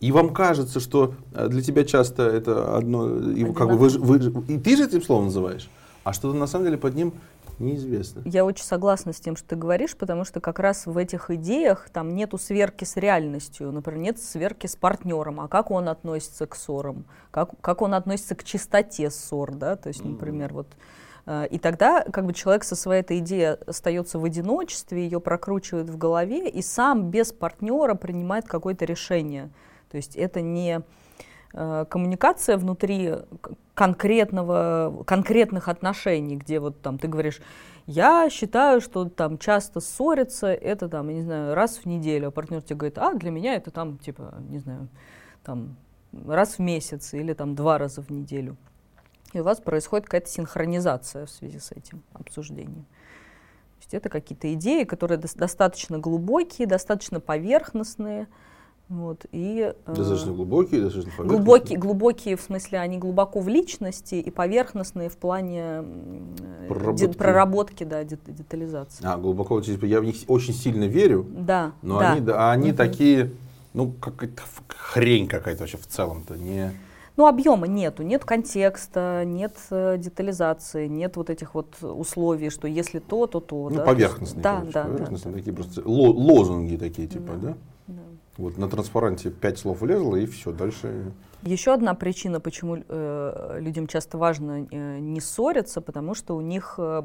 И вам кажется, что э, для тебя часто это одно, и как бы вы, вы и ты же этим словом называешь, а что-то на самом деле под ним неизвестно. Я очень согласна с тем, что ты говоришь, потому что как раз в этих идеях там нету сверки с реальностью, например, нет сверки с партнером, а как он относится к ссорам, как, как он относится к чистоте ссор, да, то есть, например, вот э, и тогда как бы человек со своей этой идеей остается в одиночестве, ее прокручивает в голове и сам без партнера принимает какое-то решение. То есть это не э, коммуникация внутри конкретного, конкретных отношений, где вот там ты говоришь, я считаю, что там часто ссориться, это там, я не знаю, раз в неделю, а партнер тебе говорит, а для меня это там, типа, не знаю, там раз в месяц или там два раза в неделю. И у вас происходит какая-то синхронизация в связи с этим обсуждением. То есть это какие-то идеи, которые дос- достаточно глубокие, достаточно поверхностные. Вот, и, э, Достаточно глубокие, достаточно поверхностные. глубокие, глубокие, в смысле, они глубоко в личности и поверхностные в плане э, Проработки. де- проработки, да, дет- детализации. А, глубоко, типа, я в них очень сильно верю, Да, но да. они, да, они Мгм. такие, ну, какая-то ф- хрень какая-то вообще в целом-то. Не... Ну, объема нету, нет контекста, нет э, детализации, нет вот этих вот условий, что если то, то то. Ну, да, поверхностные, Да, короче, да, да, поверхностные да. такие просто ло- лозунги такие, типа, Да. да? Вот на транспаранте пять слов влезло, и все, дальше... Еще одна причина, почему э, людям часто важно э, не ссориться, потому что у них, э,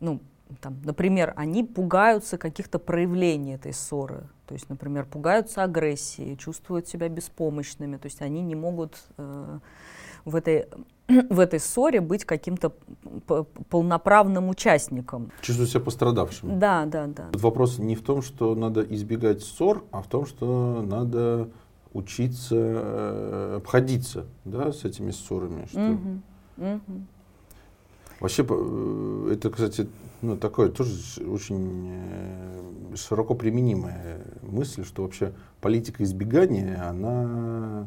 ну, там, например, они пугаются каких-то проявлений этой ссоры. То есть, например, пугаются агрессии, чувствуют себя беспомощными. То есть они не могут э, в, этой, в этой ссоре быть каким-то полноправным участником. Чувствую себя пострадавшим. Да, да, да. Тут вопрос не в том, что надо избегать ссор, а в том, что надо учиться э, обходиться да, с этими ссорами. Что. Вообще, э, это, кстати, ну, такое тоже очень э, широко применимая мысль, что вообще политика избегания, она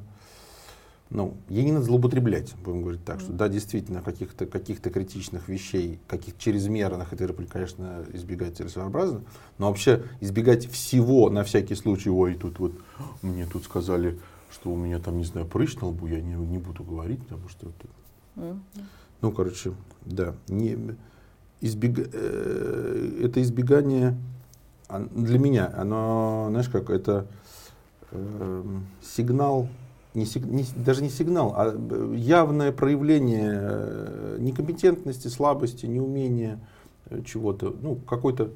ну, ей не надо злоупотреблять, будем говорить так, что да, действительно, каких-то каких критичных вещей, каких чрезмерных, это, конечно, избегать целесообразно, но вообще избегать всего на всякий случай, ой, тут вот мне тут сказали, что у меня там, не знаю, прыщ на лбу, я не, не буду говорить, потому что... Вот, ну, короче, да, не, избег, э, это избегание для меня, оно, знаешь, как это э, сигнал не, не, даже не сигнал, а э, явное проявление э, некомпетентности, слабости, неумения э, чего-то, ну, какой-то,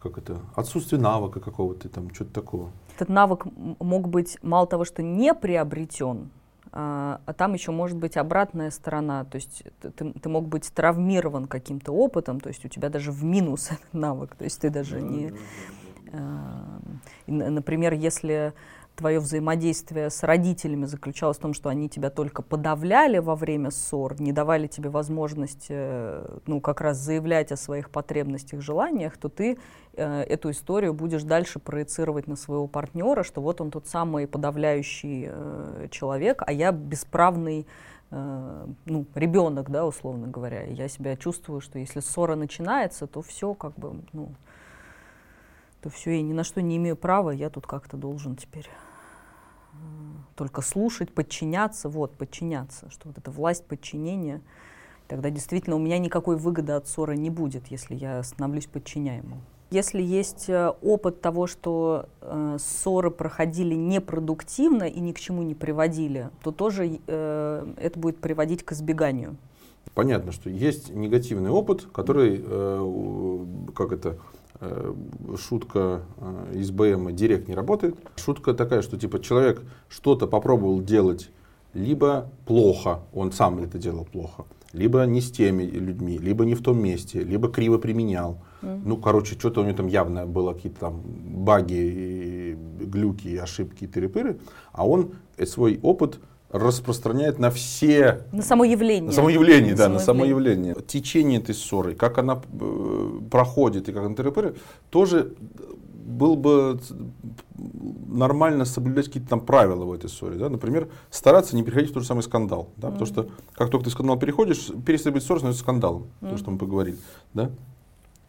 как это, отсутствие навыка какого-то там, что-то такого. Этот навык мог быть мало того, что не приобретен, а, а там еще может быть обратная сторона, то есть ты, ты мог быть травмирован каким-то опытом, то есть у тебя даже в минус этот навык, то есть ты даже не... Например, если твое взаимодействие с родителями заключалось в том, что они тебя только подавляли во время ссор, не давали тебе возможность, э, ну, как раз заявлять о своих потребностях, желаниях, то ты э, эту историю будешь дальше проецировать на своего партнера, что вот он тот самый подавляющий э, человек, а я бесправный э, ну, ребенок, да, условно говоря. я себя чувствую, что если ссора начинается, то все как бы, ну, то все, я ни на что не имею права, я тут как-то должен теперь только слушать, подчиняться, вот, подчиняться, что вот эта власть подчинения, тогда действительно у меня никакой выгоды от ссоры не будет, если я становлюсь подчиняемым. Если есть э, опыт того, что э, ссоры проходили непродуктивно и ни к чему не приводили, то тоже э, это будет приводить к избеганию. Понятно, что есть негативный опыт, который, э, как это, Э, шутка э, из БМ директ не работает. Шутка такая, что типа человек что-то попробовал делать либо плохо, он сам это делал плохо, либо не с теми людьми, либо не в том месте, либо криво применял. Mm. Ну, короче, что-то у него там явно было какие-то там баги, глюки, ошибки, тыры-пыры, а он свой опыт распространяет на все... На само явление. На само явление, на да, на само явление. Течение этой ссоры, как она э, проходит и как она тоже было бы нормально соблюдать какие-то там правила в этой ссоре. Да? Например, стараться не переходить в тот же самый скандал. Да? Mm-hmm. Потому что как только ты скандал переходишь, перестать быть ссорой становится скандалом. Mm-hmm. То, что мы поговорили. Да?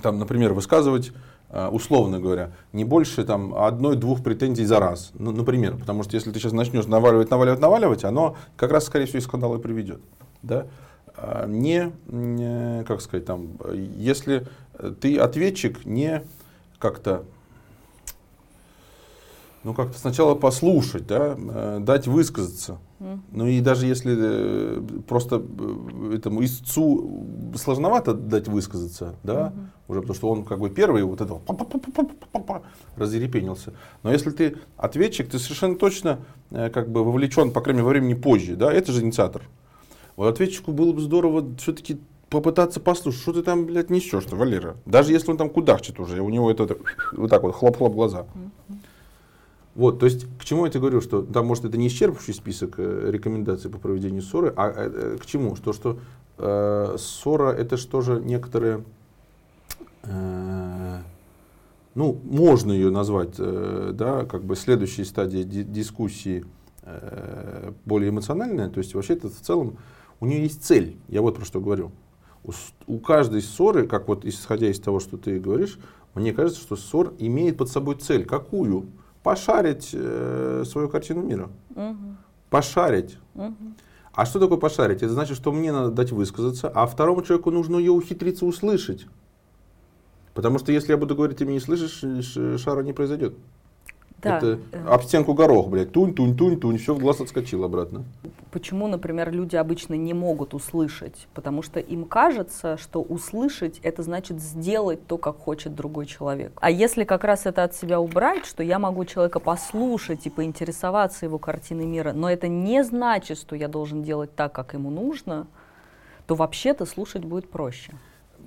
Там, например, высказывать условно говоря, не больше там одной-двух претензий за раз, ну, например, потому что если ты сейчас начнешь наваливать, наваливать, наваливать, оно как раз, скорее всего, и скандал и приведет. Да? А не, не, как сказать, там, если ты ответчик, не как-то ну, как-то сначала послушать, да, э, дать высказаться. Ну и даже если э, просто э, этому истцу сложновато дать высказаться, да, mm-hmm. уже потому что он как бы первый вот это разъерепенился. Но если ты ответчик, ты совершенно точно как бы вовлечен, по крайней мере, во времени позже, да, это же инициатор. Вот ответчику было бы здорово все-таки попытаться послушать, что ты там, блядь, несешь-то, Валера. Даже если он там кудахчет уже, у него это, это вот так вот, хлоп-хлоп глаза. Mm-hmm. Вот, то есть, к чему я это говорю, что там, может, это не исчерпывающий список э, рекомендаций по проведению ссоры, а э, к чему? Что, что э, ссора это что же некоторые, э, ну, можно ее назвать, э, да, как бы следующей стадии дискуссии э, более эмоциональная, то есть вообще это в целом, у нее есть цель, я вот про что говорю. У, у каждой ссоры, как вот исходя из того, что ты говоришь, мне кажется, что ссор имеет под собой цель. Какую? Пошарить э, свою картину мира. Угу. Пошарить. Угу. А что такое пошарить? Это значит, что мне надо дать высказаться, а второму человеку нужно ее ухитриться услышать. Потому что если я буду говорить, ты меня не слышишь, шара не произойдет. Да. Это об стенку горох, блядь, тунь, тунь, тунь, тунь, все в глаз отскочил обратно. Почему, например, люди обычно не могут услышать? Потому что им кажется, что услышать это значит сделать то, как хочет другой человек. А если как раз это от себя убрать, что я могу человека послушать и поинтересоваться его картиной мира, но это не значит, что я должен делать так, как ему нужно, то вообще-то слушать будет проще.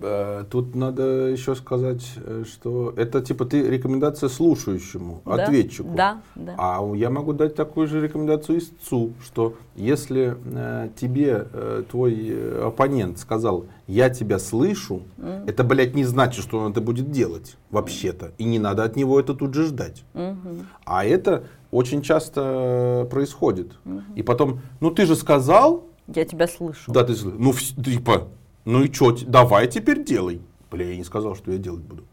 Э, Тут надо еще сказать, э, что это типа ты рекомендация слушающему, Да, ответчику. Да, да. А я могу дать такую же рекомендацию истцу, что если э, тебе э, твой э, оппонент сказал, я тебя слышу, М, это, блядь, не значит, что он это будет делать вообще-то. И не надо от него это тут же ждать. мгм, А это очень часто происходит. мгм. И потом, ну ты же сказал, Я тебя слышу. да, ты слышишь, ну типа, ну и что, давай теперь делай. Бля, я не сказал, что я делать буду.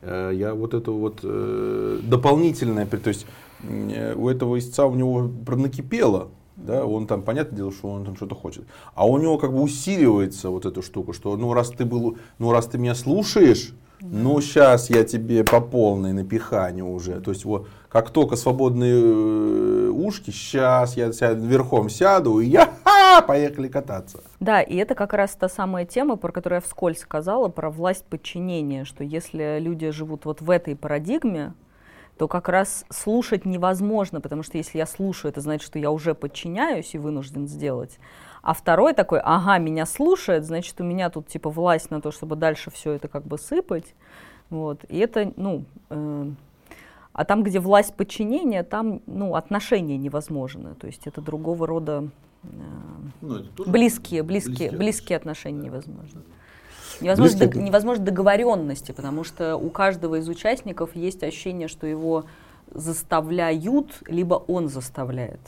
Э, Я вот это вот э, дополнительное, то есть э, у этого истца у него накипело, да, он там, понятное дело, что он там что-то хочет. А у него как бы усиливается вот эта штука, что ну раз ты был, ну раз ты меня слушаешь, ну сейчас я тебе по полной напиханию уже. То есть вот как только свободные э, ушки, сейчас я ся- верхом сяду и я ха, поехали кататься. Да, и это как раз та самая тема, про которую я вскользь сказала, про власть подчинения, что если люди живут вот в этой парадигме, то как раз слушать невозможно, потому что если я слушаю, это значит, что я уже подчиняюсь и вынужден сделать. А второй такой, ага, меня слушает, значит, у меня тут типа власть на то, чтобы дальше все это как бы сыпать. Вот. И это, ну, э, а там, где власть подчинения, там, ну, отношения невозможны. То есть это другого рода э, Близкие, близкие, близкие отношения невозможно. Невозможно, Близкие- дог- невозможно договоренности, потому что у каждого из участников есть ощущение, что его заставляют, либо он заставляет.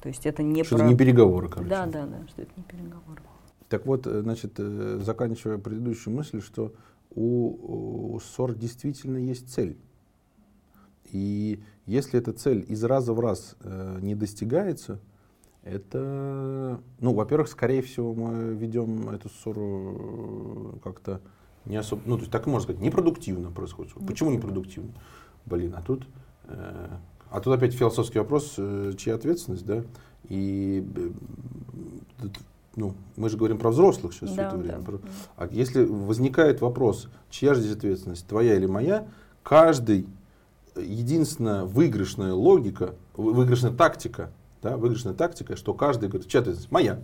То есть это не Что про... это не переговоры, короче. Да, да, да, что это не переговоры. Так вот, э, значит, э, заканчивая предыдущую мысль, что у, у ссор действительно есть цель. И если эта цель из раза в раз э, не достигается, это, ну, во-первых, скорее всего, мы ведем эту ссору э, как-то не особо, ну, то есть так можно сказать, непродуктивно происходит. Почему непродуктивно? Блин, а тут, э, а тут опять философский вопрос, э, чья ответственность, да? И э, ну, мы же говорим про взрослых сейчас все Да, это да. время. Про- А если возникает вопрос, чья же здесь ответственность, твоя или моя, каждый, единственная выигрышная логика, вы- выигрышная тактика, да, выигрышная тактика, что каждый говорит, чья ответственность? Моя.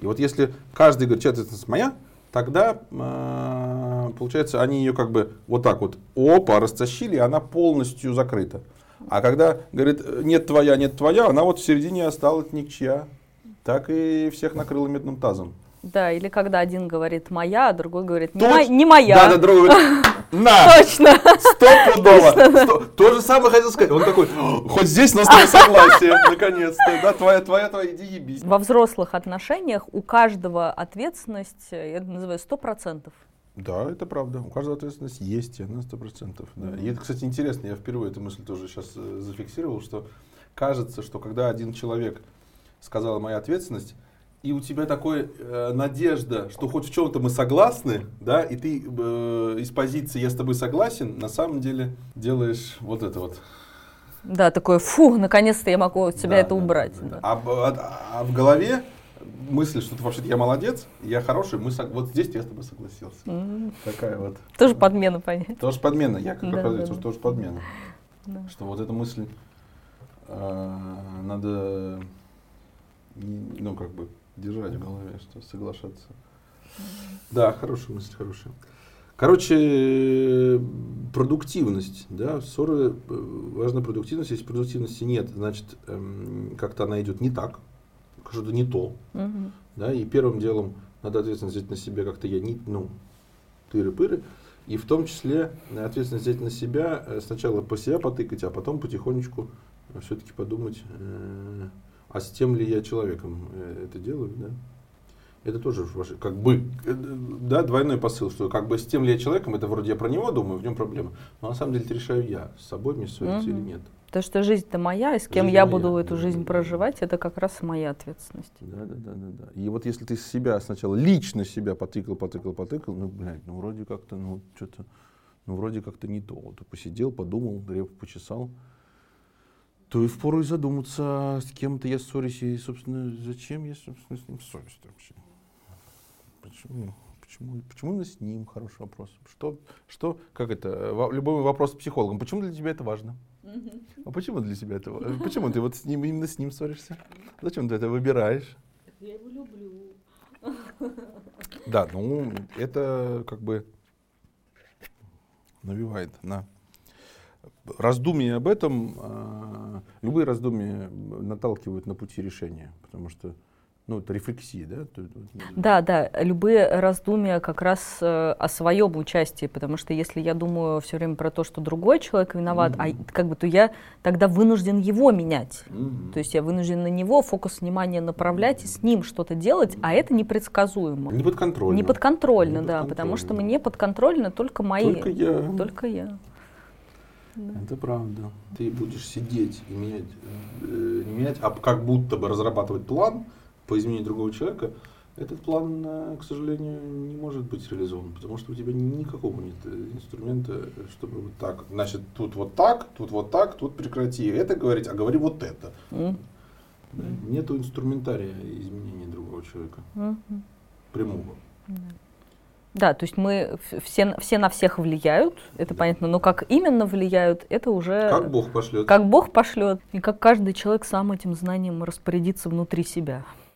И вот если каждый говорит, чья ответственность моя, тогда, э, получается, они ее как бы вот так вот, опа, растащили, и она полностью закрыта. А когда говорит, э, нет твоя, нет твоя, она вот в середине осталась ничья. Так и всех накрыло медным тазом. Да, или когда один говорит «моя», а другой говорит «не, Точ- мо- не моя». Да, да, другой говорит, на, Точно. стопудово. Сто- То же самое хотел сказать. Он такой, «О, хоть здесь у нас согласие, наконец-то. Да, твоя, твоя, твоя, иди ебись. Во взрослых отношениях у каждого ответственность, э, я это называю, сто процентов. Да, это правда. У каждого ответственность есть, она сто процентов. Да. И это, кстати, интересно. Я впервые эту мысль тоже сейчас э, зафиксировал, что кажется, что когда один человек сказал моя ответственность, и у тебя такая э, надежда, что хоть в чем-то мы согласны, да, и ты э, из позиции я с тобой согласен, на самом деле делаешь вот это вот. Да, такое, фу, наконец-то я могу от себя Да, это убрать. да, да. А, а- а в голове мысль, что ты вообще я молодец, я хороший, мы сог- вот здесь я с тобой согласился. М, Такая вот. Тоже подмена понять. Тоже подмена, я как Да, оппозиция, да, да. тоже подмена. Да. Что вот эта мысль э, надо, ну, как бы, держать в голове, что соглашаться. Да, хорошая мысль, хорошая. Короче, продуктивность, да, ссоры э, важна продуктивность. Если продуктивности нет, значит, эм, как-то она идет не так, что-то не то, Мгм. да, и первым делом надо ответственность взять на себя как-то я не, ну, тыры-пыры, и в том числе ответственность взять на себя, э, сначала по себя потыкать, а потом потихонечку все-таки подумать, э, а с тем ли я человеком э, это делаю, да. Это тоже ваше- как бы, э, да, двойной посыл, что как бы с тем ли я человеком, это вроде я про него думаю, в нем проблема. Но на самом деле это решаю я, с собой мне ссориться Мгм. или нет. То, что жизнь-то моя, и с кем Жизнь я моя, буду эту жизнь проживать, это как раз моя ответственность. Да, да, да, да, да. И вот если ты себя сначала лично себя потыкал, потыкал, потыкал, ну, блядь, ну вроде как-то, ну что-то, ну вроде как-то не то. Вот посидел, подумал, репу почесал, то и впору и задуматься, с кем-то я ссорюсь, и, собственно, зачем я, собственно, с ним ссорюсь вообще? Почему? Почему, почему именно с ним? Хороший вопрос. Что, что, как это, во- любой вопрос с психологом, почему для тебя это важно? А почему для тебя это важно? Почему ты вот с ним, именно с ним ссоришься? Зачем ты это выбираешь? Я его люблю. Да, ну это как бы навевает на раздумье об этом, а, любые раздумья наталкивают на пути решения, потому что ну, это рефлексии, да? Да, да, любые раздумья как раз э, о своем участии, потому что если я думаю все время про то, что другой человек виноват, mm-hmm. а как бы, то я тогда вынужден его менять. Mm-hmm. То есть я вынужден на него фокус внимания направлять и с ним что-то делать, а это непредсказуемо. Не подконтрольно. Не подконтрольно, не да, подконтрольно. потому что мне подконтрольно только мои. Только я. Только я. Да. Это правда. Ты будешь сидеть и менять, э, не менять, а как будто бы разрабатывать план, по изменению другого человека, этот план, э, к сожалению, не может быть реализован, потому что у тебя никакого нет э, инструмента, чтобы вот так. Значит, тут вот так, тут вот так, тут прекрати это говорить, а говори вот это. Mm. Нету инструментария изменения другого человека. Mm-hmm. Прямого. Mm. Да, то есть мы все, все на всех влияют, это да. понятно, но как именно влияют, это уже... Как Бог пошлет. Как Бог пошлет, и как каждый человек сам этим знанием распорядится внутри себя.